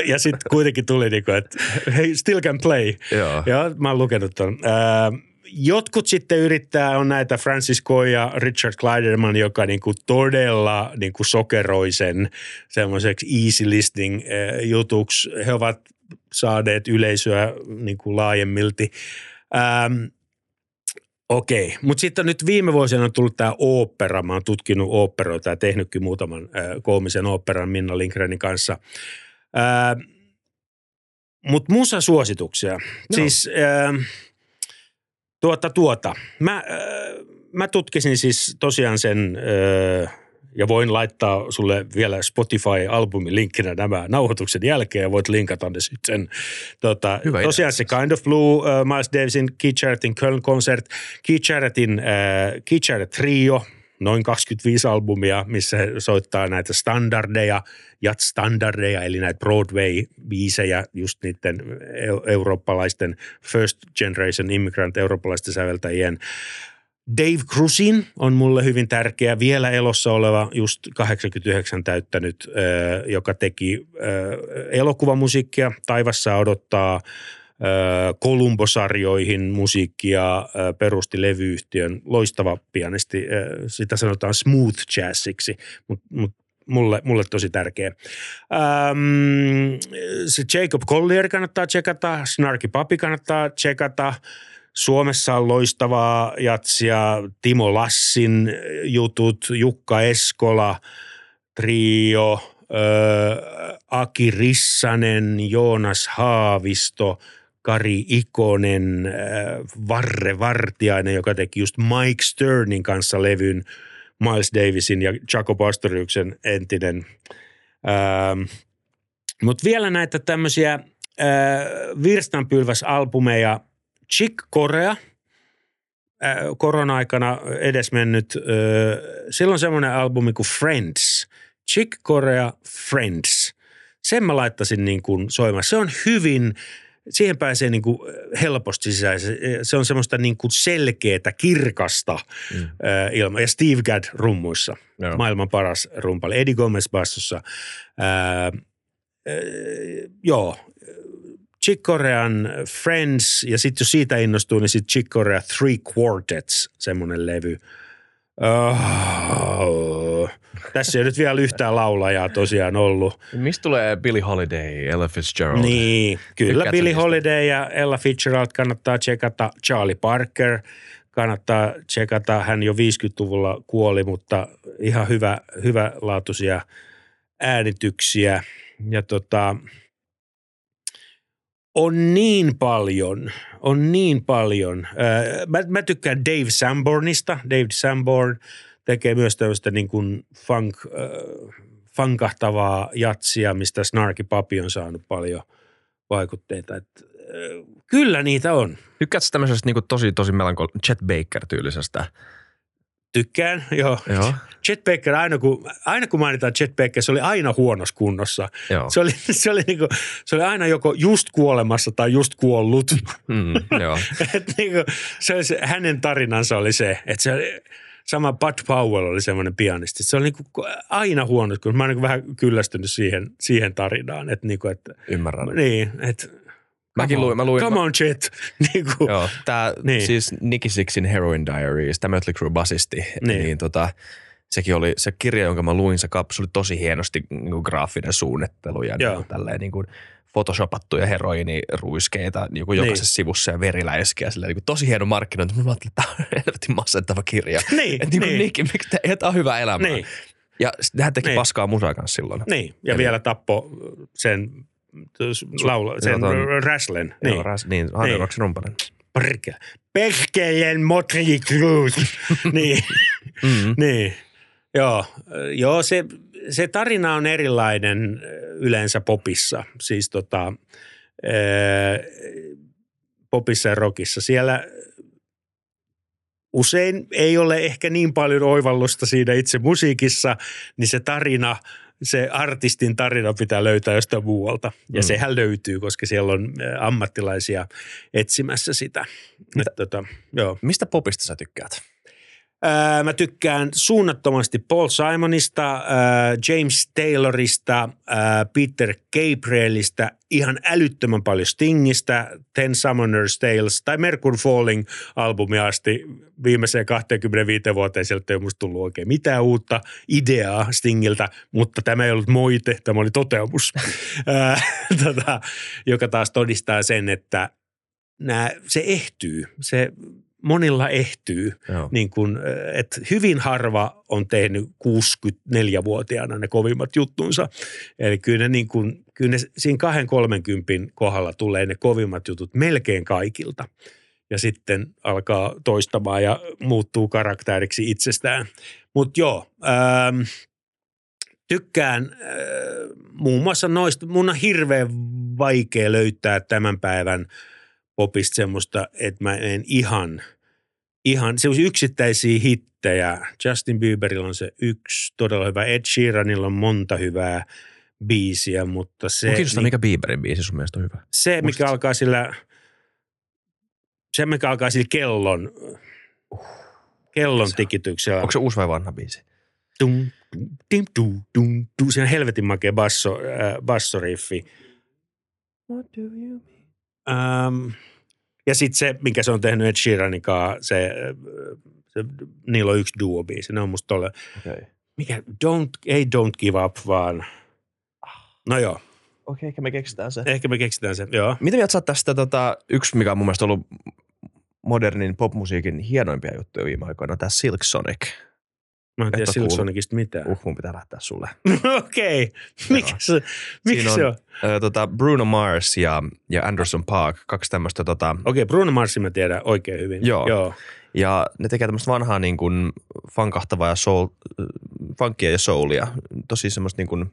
Ja sitten kuitenkin tuli niin kuin, että he still can play. Joo. Ja mä oon lukenut ton. Äh, jotkut sitten yrittää, on näitä Francis Coy ja Richard Kleiderman, joka niinku todella niinku sokeroi sen semmoiseksi easy listening äh, jutuksi. He ovat saaneet yleisöä niinku laajemmilti. Ähm, Okei, mutta sitten nyt viime vuosina on tullut tämä opera. Mä oon tutkinut operoita ja tehnytkin muutaman äh, koomisen operan Minna Lindgrenin kanssa. Äh, mutta musa-suosituksia. No. Siis äh, tuota tuota. Mä, äh, mä tutkisin siis tosiaan sen äh, ja voin laittaa sulle vielä Spotify-albumin linkkinä nämä nauhoituksen jälkeen ja voit linkata ne sitten. Tota, Hyvä tosiaan idea. se Kind of Blue, uh, Miles Davisin Keith Jarrettin Köln Concert, Keith Jarrettin uh, Keith Jarrett Trio – noin 25 albumia, missä he soittaa näitä standardeja, jat-standardeja, eli näitä Broadway-biisejä, just niiden eurooppalaisten first generation immigrant eurooppalaisten säveltäjien. Dave Crusin on mulle hyvin tärkeä, vielä elossa oleva, just 89 täyttänyt, joka teki elokuvamusiikkia. Taivassa odottaa Kolumbo-sarjoihin musiikkia, perusti levyyhtiön, loistava pianisti, sitä sanotaan smooth jazziksi, mutta mut, mulle, mulle tosi tärkeä. Ähm, se Jacob Collier kannattaa tsekata, Snarky Papi kannattaa tsekata. Suomessa on loistavaa jatsia, Timo Lassin jutut, Jukka Eskola, Trio, äh, Aki Rissanen, Joonas Haavisto, Kari Ikonen, äh, Varre Vartiainen, joka teki just Mike Sternin kanssa levyn, Miles Davisin ja Jaco Pastoriuksen entinen. Ähm, Mutta vielä näitä tämmöisiä äh, virstanpylväsalbumeja, Chick Korea, äh, korona-aikana edesmennyt, äh, silloin semmoinen albumi kuin Friends, Chick Korea Friends. Sen mä laittaisin niin kuin soimaan. Se on hyvin, siihen pääsee niin kuin helposti sisään. Se- Se on semmoista niin kuin selkeätä, kirkasta mm. ilmaa. Ja Steve Gadd rummuissa, Joo. maailman paras rumpali. Eddie Gomez bassossa. Ää, ää, joo, Chick Corean Friends ja sitten jos siitä innostuu, niin sitten Chick Corea Three Quartets, semmoinen levy. Oh. Tässä ei nyt vielä yhtään laulajaa tosiaan ollut. Mistä tulee Billie Holiday, Ella Fitzgerald? Niin, kyllä Tykkäätkö niistä? Holiday ja Ella Fitzgerald kannattaa tsekata. Charlie Parker kannattaa tsekata. Hän jo 50-luvulla kuoli, mutta ihan hyvä, hyvälaatuisia äänityksiä. Ja tota, on niin paljon, on niin paljon. Ää, Mä, mä tykkään Dave Sanbornista. Dave Sanborn tekee myös tämmöistä niin kuin funk, äh, funkahtavaa jatsia, mistä Snarky Papi on saanut paljon vaikutteita. Et, äh, kyllä niitä on. Tykkäätkö tämmöisestä niin tosi, tosi melankol- Chet Baker-tyylisestä? Tykkään, joo. Joo. Chet Baker, aina kun, aina kun mainitaan Chet Baker, se oli aina huonossa kunnossa. Joo. Se oli, se, oli niinku, se oli aina joko just kuolemassa tai just kuollut. Mm, joo. Et niinku, se oli se, hänen tarinansa oli se, että se oli, sama Bud Powell oli semmoinen pianisti. Se oli niinku aina huono, kun mä oon niinku vähän kyllästynyt siihen, siihen tarinaan. Että niinku, että, Ymmärrän. niin, että Mäkin luin, mä luin, Come on, Chet. Niinku, Joo, tämä Niin. niin. siis Nicky Sixin Heroin Diaries, tämä Mötley Crue basisti, Niin. niin, niin tota, sekin oli se kirja, jonka mä luin, se, kap- se oli tosi hienosti niin kuin graafinen suunnittelu ja Joo. niin kuin, tälleen niin kuin photoshopattuja heroiniruiskeita niin kuin jokaisessa Niin. sivussa ja veriläiskiä. Silleen, niin kuin tosi hieno markkinointi. Mä ajattelin, että tämä on helvetin masentava kirja. Niin, Et niin kuin niin. Nicky, miksi tämä, tämä on hyvä elämä. Niin. Ja hän teki Niin. paskaa musaa kanssa silloin. Niin, ja Eli- vielä tappo sen, laula, sen ton- Räslen. Niin, Niin, Joo, ras, niin Harry Niin. Perkele. Perkeleen Motley Crue. niin, Mm. niin. Joo, joo se, se tarina on erilainen yleensä popissa. Siis tota, popissa ja rockissa. Siellä usein ei ole ehkä niin paljon oivallusta siinä itse musiikissa, niin se tarina, se artistin tarina pitää löytää jostain muualta. Ja Mm. sehän löytyy, koska siellä on ammattilaisia etsimässä sitä. Et, tota, joo. Mistä popista sä tykkäät? Ää, mä tykkään suunnattomasti Paul Simonista, ää, James Taylorista, ää, Peter Gabrielista, ihan älyttömän paljon Stingistä, Ten Summoner's Tales tai Mercury Falling albumi asti viimeiseen 25 vuoteen. Sieltä ei ole musta tullut oikein mitään uutta ideaa Stingiltä, mutta tämä ei ollut moite, tämä oli toteamus, Ää, tota, joka taas todistaa sen, että nää, se ehtyy, se monilla ehtyy Joo. niin kuin, että hyvin harva on tehnyt 64-vuotiaana ne kovimmat juttunsa. Eli kyllä ne, niin kuin, kyllä ne siinä 2-30 kohdalla tulee ne kovimmat jutut melkein kaikilta. Ja sitten alkaa toistamaan ja muuttuu karakteriksi itsestään. Mutta joo, ähm, tykkään äh, muun muassa noista. Mun on hirveän vaikea löytää tämän päivän popista semmoista, että mä en ihan, ihan semmoisia yksittäisiä hittejä. Justin Bieberillä on se yksi todella hyvä. Ed Sheeranilla on monta hyvää biisiä, mutta se, Mun kiinnostaa, mikä Bieberin biisi sun mielestä on hyvä. se mikä muistatko? alkaa sillä, se mikä alkaa sillä kellon, kellon Se on- tikityksellä. Onko se uusi vai vanha biisi? Tum, tum, tim, tum, tum, tum. Siinä on helvetin makea basso, äh, bassoriffi. What do you mean? Ähm, ja sitten se, minkä se on tehnyt Ed Sheeranin kanssa, se, se, niillä on yksi duo-biisi. Ne on musta tolle. Okay. mikä, don't, ei don't give up, vaan, no joo, Okei, okay, ehkä me keksitään se. ehkä me keksitään se, joo. Mitä mieltä sä tästä tota, yksi, mikä on mun mielestä ollut modernin popmusiikin hienoimpia juttuja viime aikoina, tämä Silk Sonic. Mä en tiedä Et oo Silksonicista mitään. Uh, mun pitää lähteä sulle. Okei, okay. mikä se, mikä Siinä se on? Ö, tota, Bruno Mars ja, ja Anderson Park, kaksi tämmöistä tota, Okei, Bruno Marsin mä tiedän oikein hyvin. Joo. Joo. Ja ne tekee tämmöistä vanhaa niin kuin funkahtavaa ja soul, funkia ja soulia. Tosi semmoista niin kuin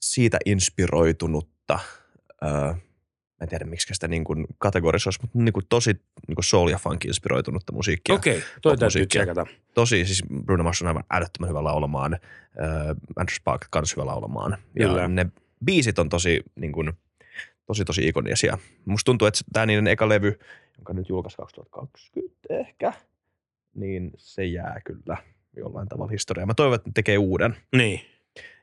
siitä inspiroitunutta, öö, mä en tiedä miksi sitä niin kuin kategorisoisi, mutta niin kuin tosi niin kuin soul ja funk inspiroitunutta musiikkia. Okei, toi täytyy tsekata. Tosi, siis Bruno Mars on aivan älyttömän hyvä laulamaan, öö, Andrew Spark kans hyvä laulamaan. Ja Kyllä. ne biisit on tosi niin kuin, tosi tosi ikonisia. Musta tuntuu, että tämä niiden eka levy, jonka nyt julkaisi 2020 ehkä, niin se jää kyllä jollain tavalla historiaa. Mä toivon, että ne tekee uuden. Niin.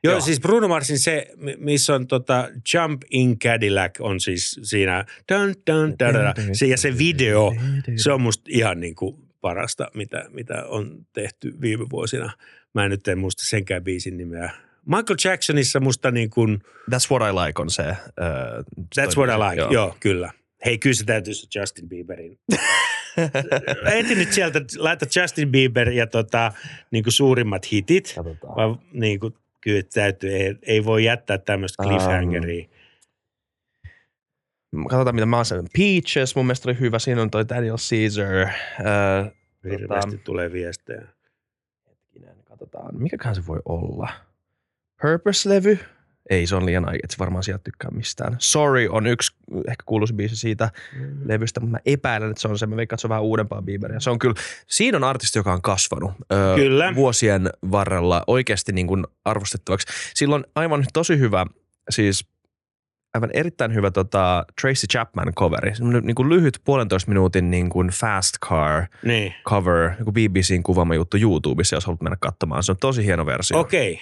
Joo, Joo. siis Bruno Marsin se, mi- missä on tota Jump in Cadillac on siis siinä, dun, dun, da, da, da. Se, ja se video, se on musta ihan niin kuin parasta, mitä, mitä on tehty viime vuosina. Mä en nyt en muista senkään biisin nimeä. Michael Jacksonissa musta niin kuin, That's what I like on se. Uh, that's what I like, joo. joo, kyllä. Hei, kyllä se täytyy se Justin Bieberin. Eti nyt sieltä, laita Justin Bieber ja tota, niin kuin suurimmat hitit. Katsotaan. Vai niin kuin, kyllä täytyy, ei, ei voi jättää tämmöistä cliffhangeria. Katsotaan, mitä mä oon sanonut. Peaches mun mielestä oli hyvä. Siinä on toi Daniel Caesar. Uh, Hirveästi tulee viestejä. hetkinen, katsotaan. Mikäköhän se voi olla? Purpose-levy? Ei, se on liian aika, et se varmaan sieltä tykkää mistään. Sorry on yksi ehkä kuuluisa biisi siitä levystä, mutta mä epäilen, että se on se. Mä veikkaan, että se on vähän uudempaa Bieberia. Se on kyllä, siinä on artisti, joka on kasvanut öö, Kyllä. vuosien varrella oikeasti niin kuin arvostettavaksi. Sillä on aivan tosi hyvä, siis aivan erittäin hyvä tota, Tracy Chapman coveri. Semmoinen niin kuin lyhyt puolentoista minuutin niin kuin fast car Niin. cover, joku BBCn kuvaama juttu YouTubessa, jos haluat mennä katsomaan. Se on tosi hieno versio. Okei.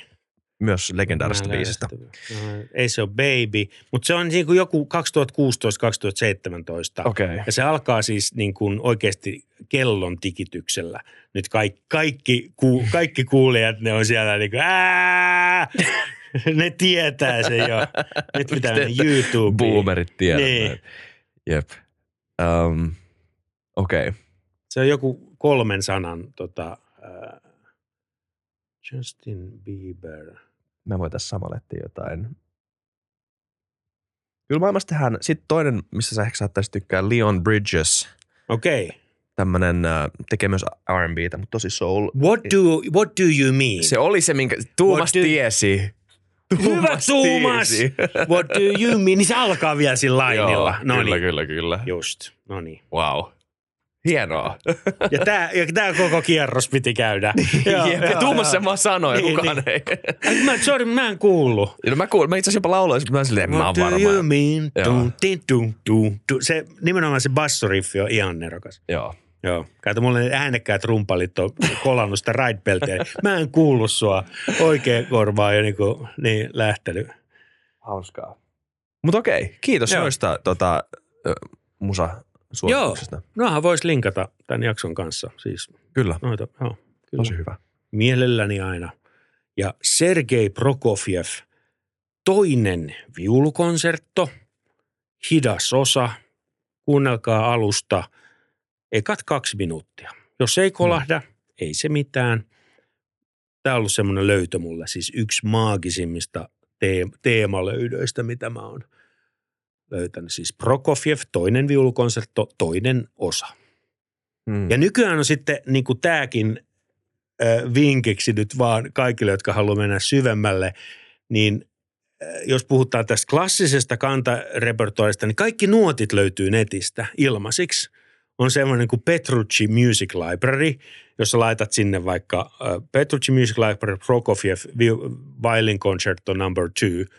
Myös legendaarista biisistä. No, Ei se ole Baby, mutta se on niin kuin joku 2016-2017. Okei. Okay. Ja se alkaa siis niin kuin oikeasti kellon tikityksellä. Nyt kaikki, kaikki, ku, kaikki kuulijat, ne on siellä niin kuin, ää! Ne tietää se jo. Nyt pitää mennä YouTubeen. Boomerit tiedät. Niin. Jep. Um, Okei. Okay. Se on joku kolmen sanan tota, Justin Bieber. Tässä samalla etsiä jotain. Kyllä maailmassa tehdään. Sitten toinen, missä sä ehkä saattaisi tykkää, Leon Bridges. Okei. Okay. Tämmönen, äh, tekee myös R&Btä, mutta tosi soul. What do, what do you mean? Se oli se, minkä Tuumas What do- tiesi. Hyvä Tuumas! tiesi. What do you mean? Niin se alkaa vielä sillä lainilla. Joo, no kyllä, niin. kyllä, kyllä. Just. No niin. Wow. Hienoa. Ja tämä ja tää koko kierros piti käydä. Joo, Jep, ja joo, Tuumas joo. sen vaan sanoi, ja Niin, kukaan niin. ei. Ai, Mä, sorry, mä en kuullut. Ja no mä, kuulin, mä itse asiassa jopa lauloin, mutta mä silleen, mä What oon do you mean? Dun, din, dun, dun, dun. Se, nimenomaan se bassoriffi on ihan nerokas. Joo. Joo. Kato, mulle ne äänekkäät rumpalit on kolannut sitä ride Mä en kuullut sua. Oikein korvaa jo niinku, niin lähtenyt. Hauskaa. Mutta okei, kiitos Joo. noista tota, ö, musa suosituksista. Noahan voisi linkata tämän jakson kanssa. Siis Kyllä, noita, joo. Kyllä. tosi hyvä. Mielelläni aina. Ja Sergei Prokofiev, toinen viulukonsertto, hidas osa, kuunnelkaa alusta, ekat kaksi minuuttia. Jos ei kolahda, ei se mitään. Tämä on ollut semmoinen löytö mulle, siis yksi maagisimmista teem- teemalöydöistä, mitä mä oon löytänyt. Siis Prokofiev, toinen viulukonsertto, toinen osa. Mm. Ja nykyään on sitten niin kuin tämäkin äh, vinkiksi nyt vaan kaikille, jotka haluaa mennä syvemmälle, niin äh, jos puhutaan tästä klassisesta kantarepertoarista, niin kaikki nuotit löytyy netistä ilmaisiksi. On semmoinen kuin Petrucci Music Library, jossa laitat sinne vaikka äh, Petrucci Music Library Prokofiev Vi- Violin Concerto number two,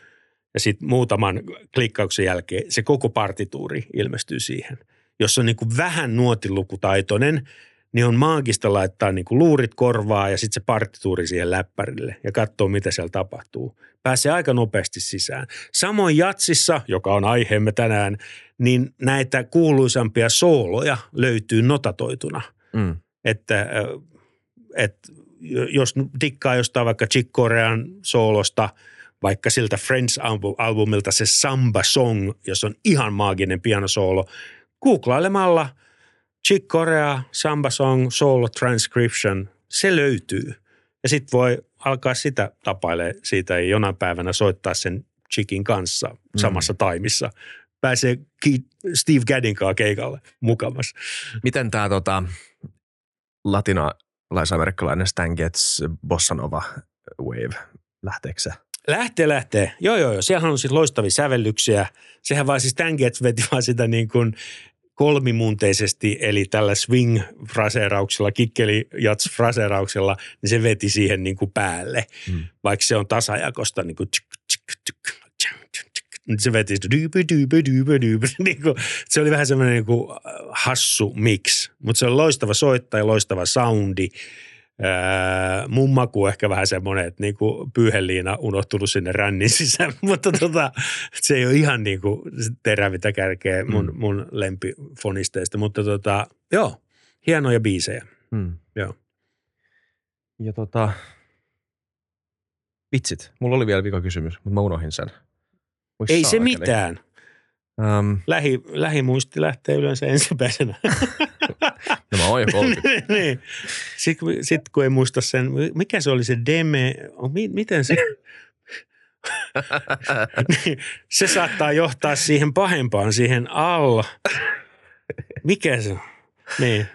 ja sitten muutaman klikkauksen jälkeen se koko partituuri ilmestyy siihen. Jos on niin kuin vähän nuotilukutaitoinen, niin on maagista laittaa niin kuin luurit korvaa ja sitten se partituuri siihen läppärille ja katsoa, mitä siellä tapahtuu. Pääsee aika nopeasti sisään. Samoin jatsissa, joka on aiheemme tänään, niin näitä kuuluisampia sooloja löytyy notatoituna. Mm. Että, että jos dikkaa jostain vaikka Chick Corean soolosta, vaikka siltä Friends-albumilta se Samba Song, jos on ihan maaginen pianosoolo, googlailemalla Chick Corea, Samba Song, Solo Transcription, se löytyy. Ja sitten voi alkaa sitä tapaile siitä ja jonain päivänä soittaa sen Chickin kanssa Mm. samassa taimissa. Pääsee Steve Gaddin kanssa keikalle mukamas. Miten tämä tota, latinalaisamerikkalainen Stan Getz Bossa Nova Wave, lähteekö se? Lähtee, lähtee. Joo, joo, joo. Siellähän on siis loistavia sävellyksiä. Sehän vaan siis Getz veti vaan sitä niin kuin kolmimunteisesti, eli tällä swing-fraseerauksella, kikkeli jats fraseerauksella, niin se veti siihen niin kuin päälle. Mm. Vaikka se on tasajakosta niin kuin tsk, tsk, tsk, tsk, tsk, tsk, niin se veti sitä dyypy, dyypy, dyypy, dyypy. Niin kuin, se oli vähän semmoinen niin kuin hassu mix, mutta se on loistava soittaja, loistava soundi. Mun maku on ehkä vähän semmoinen, että niinku pyyheliina unohtunut sinne rännin sisään, mutta tota, se ei ole ihan niinku terävintä kärkeä mun, Mm. mun lempifonisteista, mutta tota, joo, hienoja biisejä. Mm. Joo. Ja tota, vitsit, mulla oli vielä vika kysymys, mutta mä unohdin sen. Voi Ei se saakeli. mitään. Um, Lähi, lähimuisti lähtee yleensä ensimmäisenä. no mä oon jo 30. niin. Sitten kun- sit kun ei muista sen, mikä se oli se deme, oh, mi, miten se, niin, se saattaa johtaa siihen pahempaan, siihen all. Mikä se on? Niin,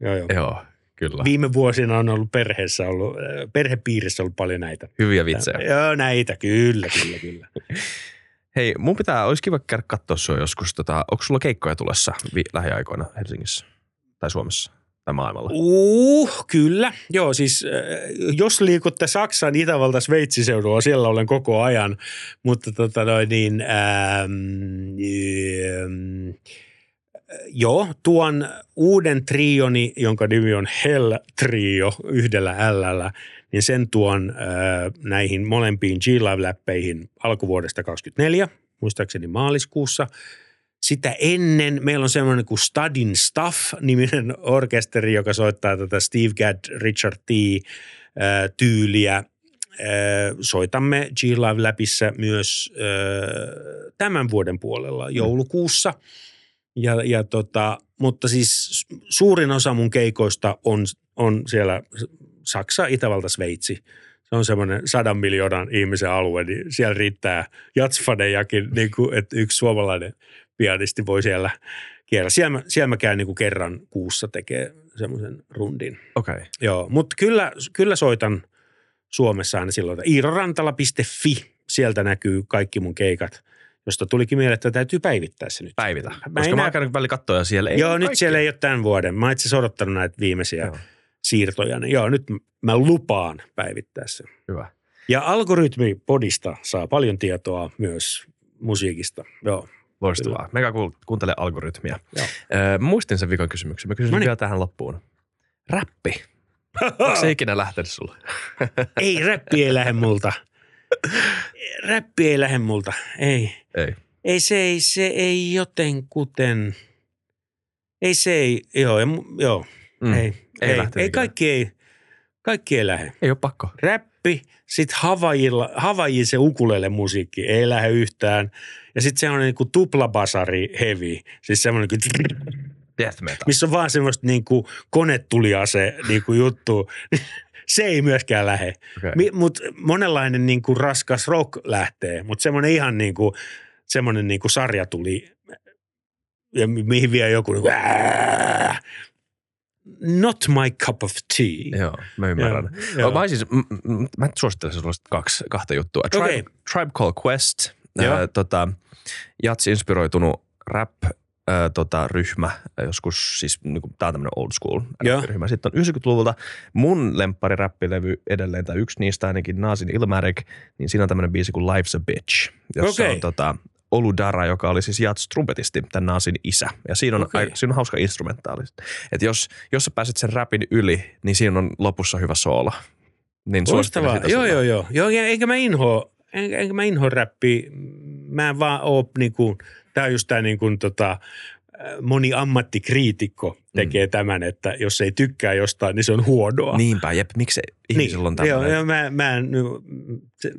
joo joo. Joo, kyllä. Viime vuosina on ollut perheessä ollut, äh, perhepiirissä ollut paljon näitä. Hyviä vitsejä. Joo, näitä, kyllä, kyllä, kyllä. Hei, mun pitää, olisi kiva käydä katsoa sua joskus. Tota, onko sulla keikkoja tulessa vi- lähiaikoina Helsingissä tai Suomessa tai maailmalla? Uh, kyllä. Joo, siis äh, jos liikutte Saksan, Itävalta, Sveitsin seudulla, siellä olen koko ajan, mutta tota noin niin, ähm, ähm, joo, tuon uuden trioni, jonka nimi on Hell Trio yhdellä L, niin sen tuon äh, näihin molempiin G-Live-läppeihin alkuvuodesta 2024, muistaakseni maaliskuussa. Sitä ennen meillä on semmoinen kuin Studin Stuff-niminen orkesteri, joka soittaa tätä Steve Gadd, Richard T. äh, tyyliä. Äh, Soitamme G-Live-läpissä myös tämän vuoden puolella joulukuussa. Ja, ja tota, mutta siis suurin osa mun keikoista on, on siellä Saksa, Itävalta, Sveitsi. Se on semmoinen sadan miljoonan ihmisen alue, niin siellä riittää jatsfanejakin, niin kuin, että yksi suomalainen pianisti voi siellä kierrä. Siellä mä, siellä mä käyn niin kuin kerran kuussa tekee semmoisen rundin. Okei. Okay. Joo, mutta kyllä, kyllä soitan Suomessa aina silloin. iirorantala.fi, sieltä näkyy kaikki mun keikat, josta tulikin mieleen, että täytyy päivittää se nyt. Päivitä. Mä Koska en mä oon käynyt välillä katsoa ja siellä ei Joo, nyt kaikkea. siellä ei ole tämän vuoden. Mä oon itse asiassa odottanut näitä viimeisiä Joo. Siirtoja. Niin joo, nyt mä lupaan päivittää sen. Hyvä. Ja algoritmi podista saa paljon tietoa myös musiikista. Joo. Loistavaa. Mega kuul- kuuntele algoritmia. Joo. Öö, muistin sen viikon kysymyksen. Mä kysyn Noniin. vielä tähän loppuun. Räppi. Onko se ikinä lähtenyt sulle? ei, räppi ei lähde multa. Räppi ei lähde multa. Ei. Ei. Ei se ei, se ei jotenkuten. Ei se ei, joo, joo, Mm. ei. Ei Ei, ei kaikki ei, kaikki ei lähde. Ei ole pakko. Räppi, sitten Havajilla, Havajin se ukulele musiikki ei lähde yhtään. Ja sitten se on niin kuin tuplabasari heavy, siis semmoinen kuin Death metal. missä on vaan semmoista niin kuin konetuliase niin kuin juttu. Se ei myöskään lähde. Okay. Mutta monenlainen niin kuin raskas rock lähtee, mutta semmoinen ihan niin kuin, semmoinen niin kuin sarja tuli, ja mi- mihin vie joku niin kuin! Not my cup of tea. Joo, mä ymmärrän. Joo, Joo. Mä, siis, m- mä suosittelen sinulle kaksi, kahta juttua. Tribe, Okei. Tribe Called Quest, Joo. ää, tota, jats-inspiroitunut rap ää, tota, ryhmä, joskus siis, niin kuin, tää on tämmöinen old school ryhmä. Sitten on 90-luvulta mun lemppari räppilevy edelleen, tai yksi niistä ainakin, Naasin Ilmarik, niin siinä on tämmöinen biisi kuin Life's a Bitch, jossa Okei. on tota, Olu Dara, joka oli siis jats-trumpetisti, tämän Naasin isä. Ja siinä on, okay. siinä on hauska instrumentaali. Että jos, jos sä pääset sen rapin yli, niin siinä on lopussa hyvä soolo. Niin Loistavaa. Joo, joo, joo. joo ja eikä mä inhoa, en- enkä mä inhoa räppiä. Mä en vaan oo niinku, tää on just tää niinku tota, moni ammattikriitikko tekee mm. tämän, että jos ei tykkää jostain, niin se on huonoa. Niinpä, jep, miksi ihmisillä on tämmöinen? Joo, joo mä, mä en, se,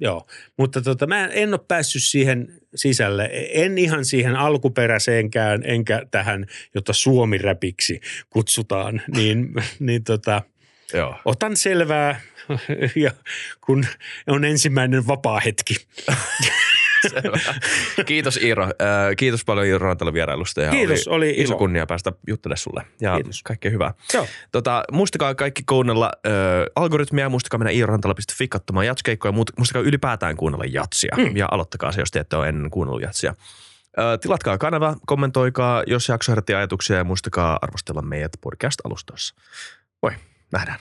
joo. mutta tota, mä en ole päässyt siihen sisälle. En ihan siihen alkuperäiseenkään, enkä tähän, jota suomiräpiksi kutsutaan, niin, niin tota, Joo. otan selvää, ja kun on ensimmäinen vapaa hetki. Kiitos Iiro. Kiitos paljon Iiro Rantala vierailusta. Ja Kiitos, oli iso ilo. kunnia päästä juttelemaan sulle. Ja Kiitos. kaikkea hyvää. Joo. Tota, muistakaa kaikki kuunnella äh, algoritmia, muistakaa mennä iirorantala.fi katsomaan jatskeikkoja ja muut- muistakaa ylipäätään kuunnella jatsia. Mm. Ja aloittakaa se, jos te ette ole ennen kuunnellut jatsia. Äh, tilatkaa kanava, kommentoikaa, jos jakso herätti ajatuksia ja muistakaa arvostella meidät podcast-alustoissa. Moi, nähdään.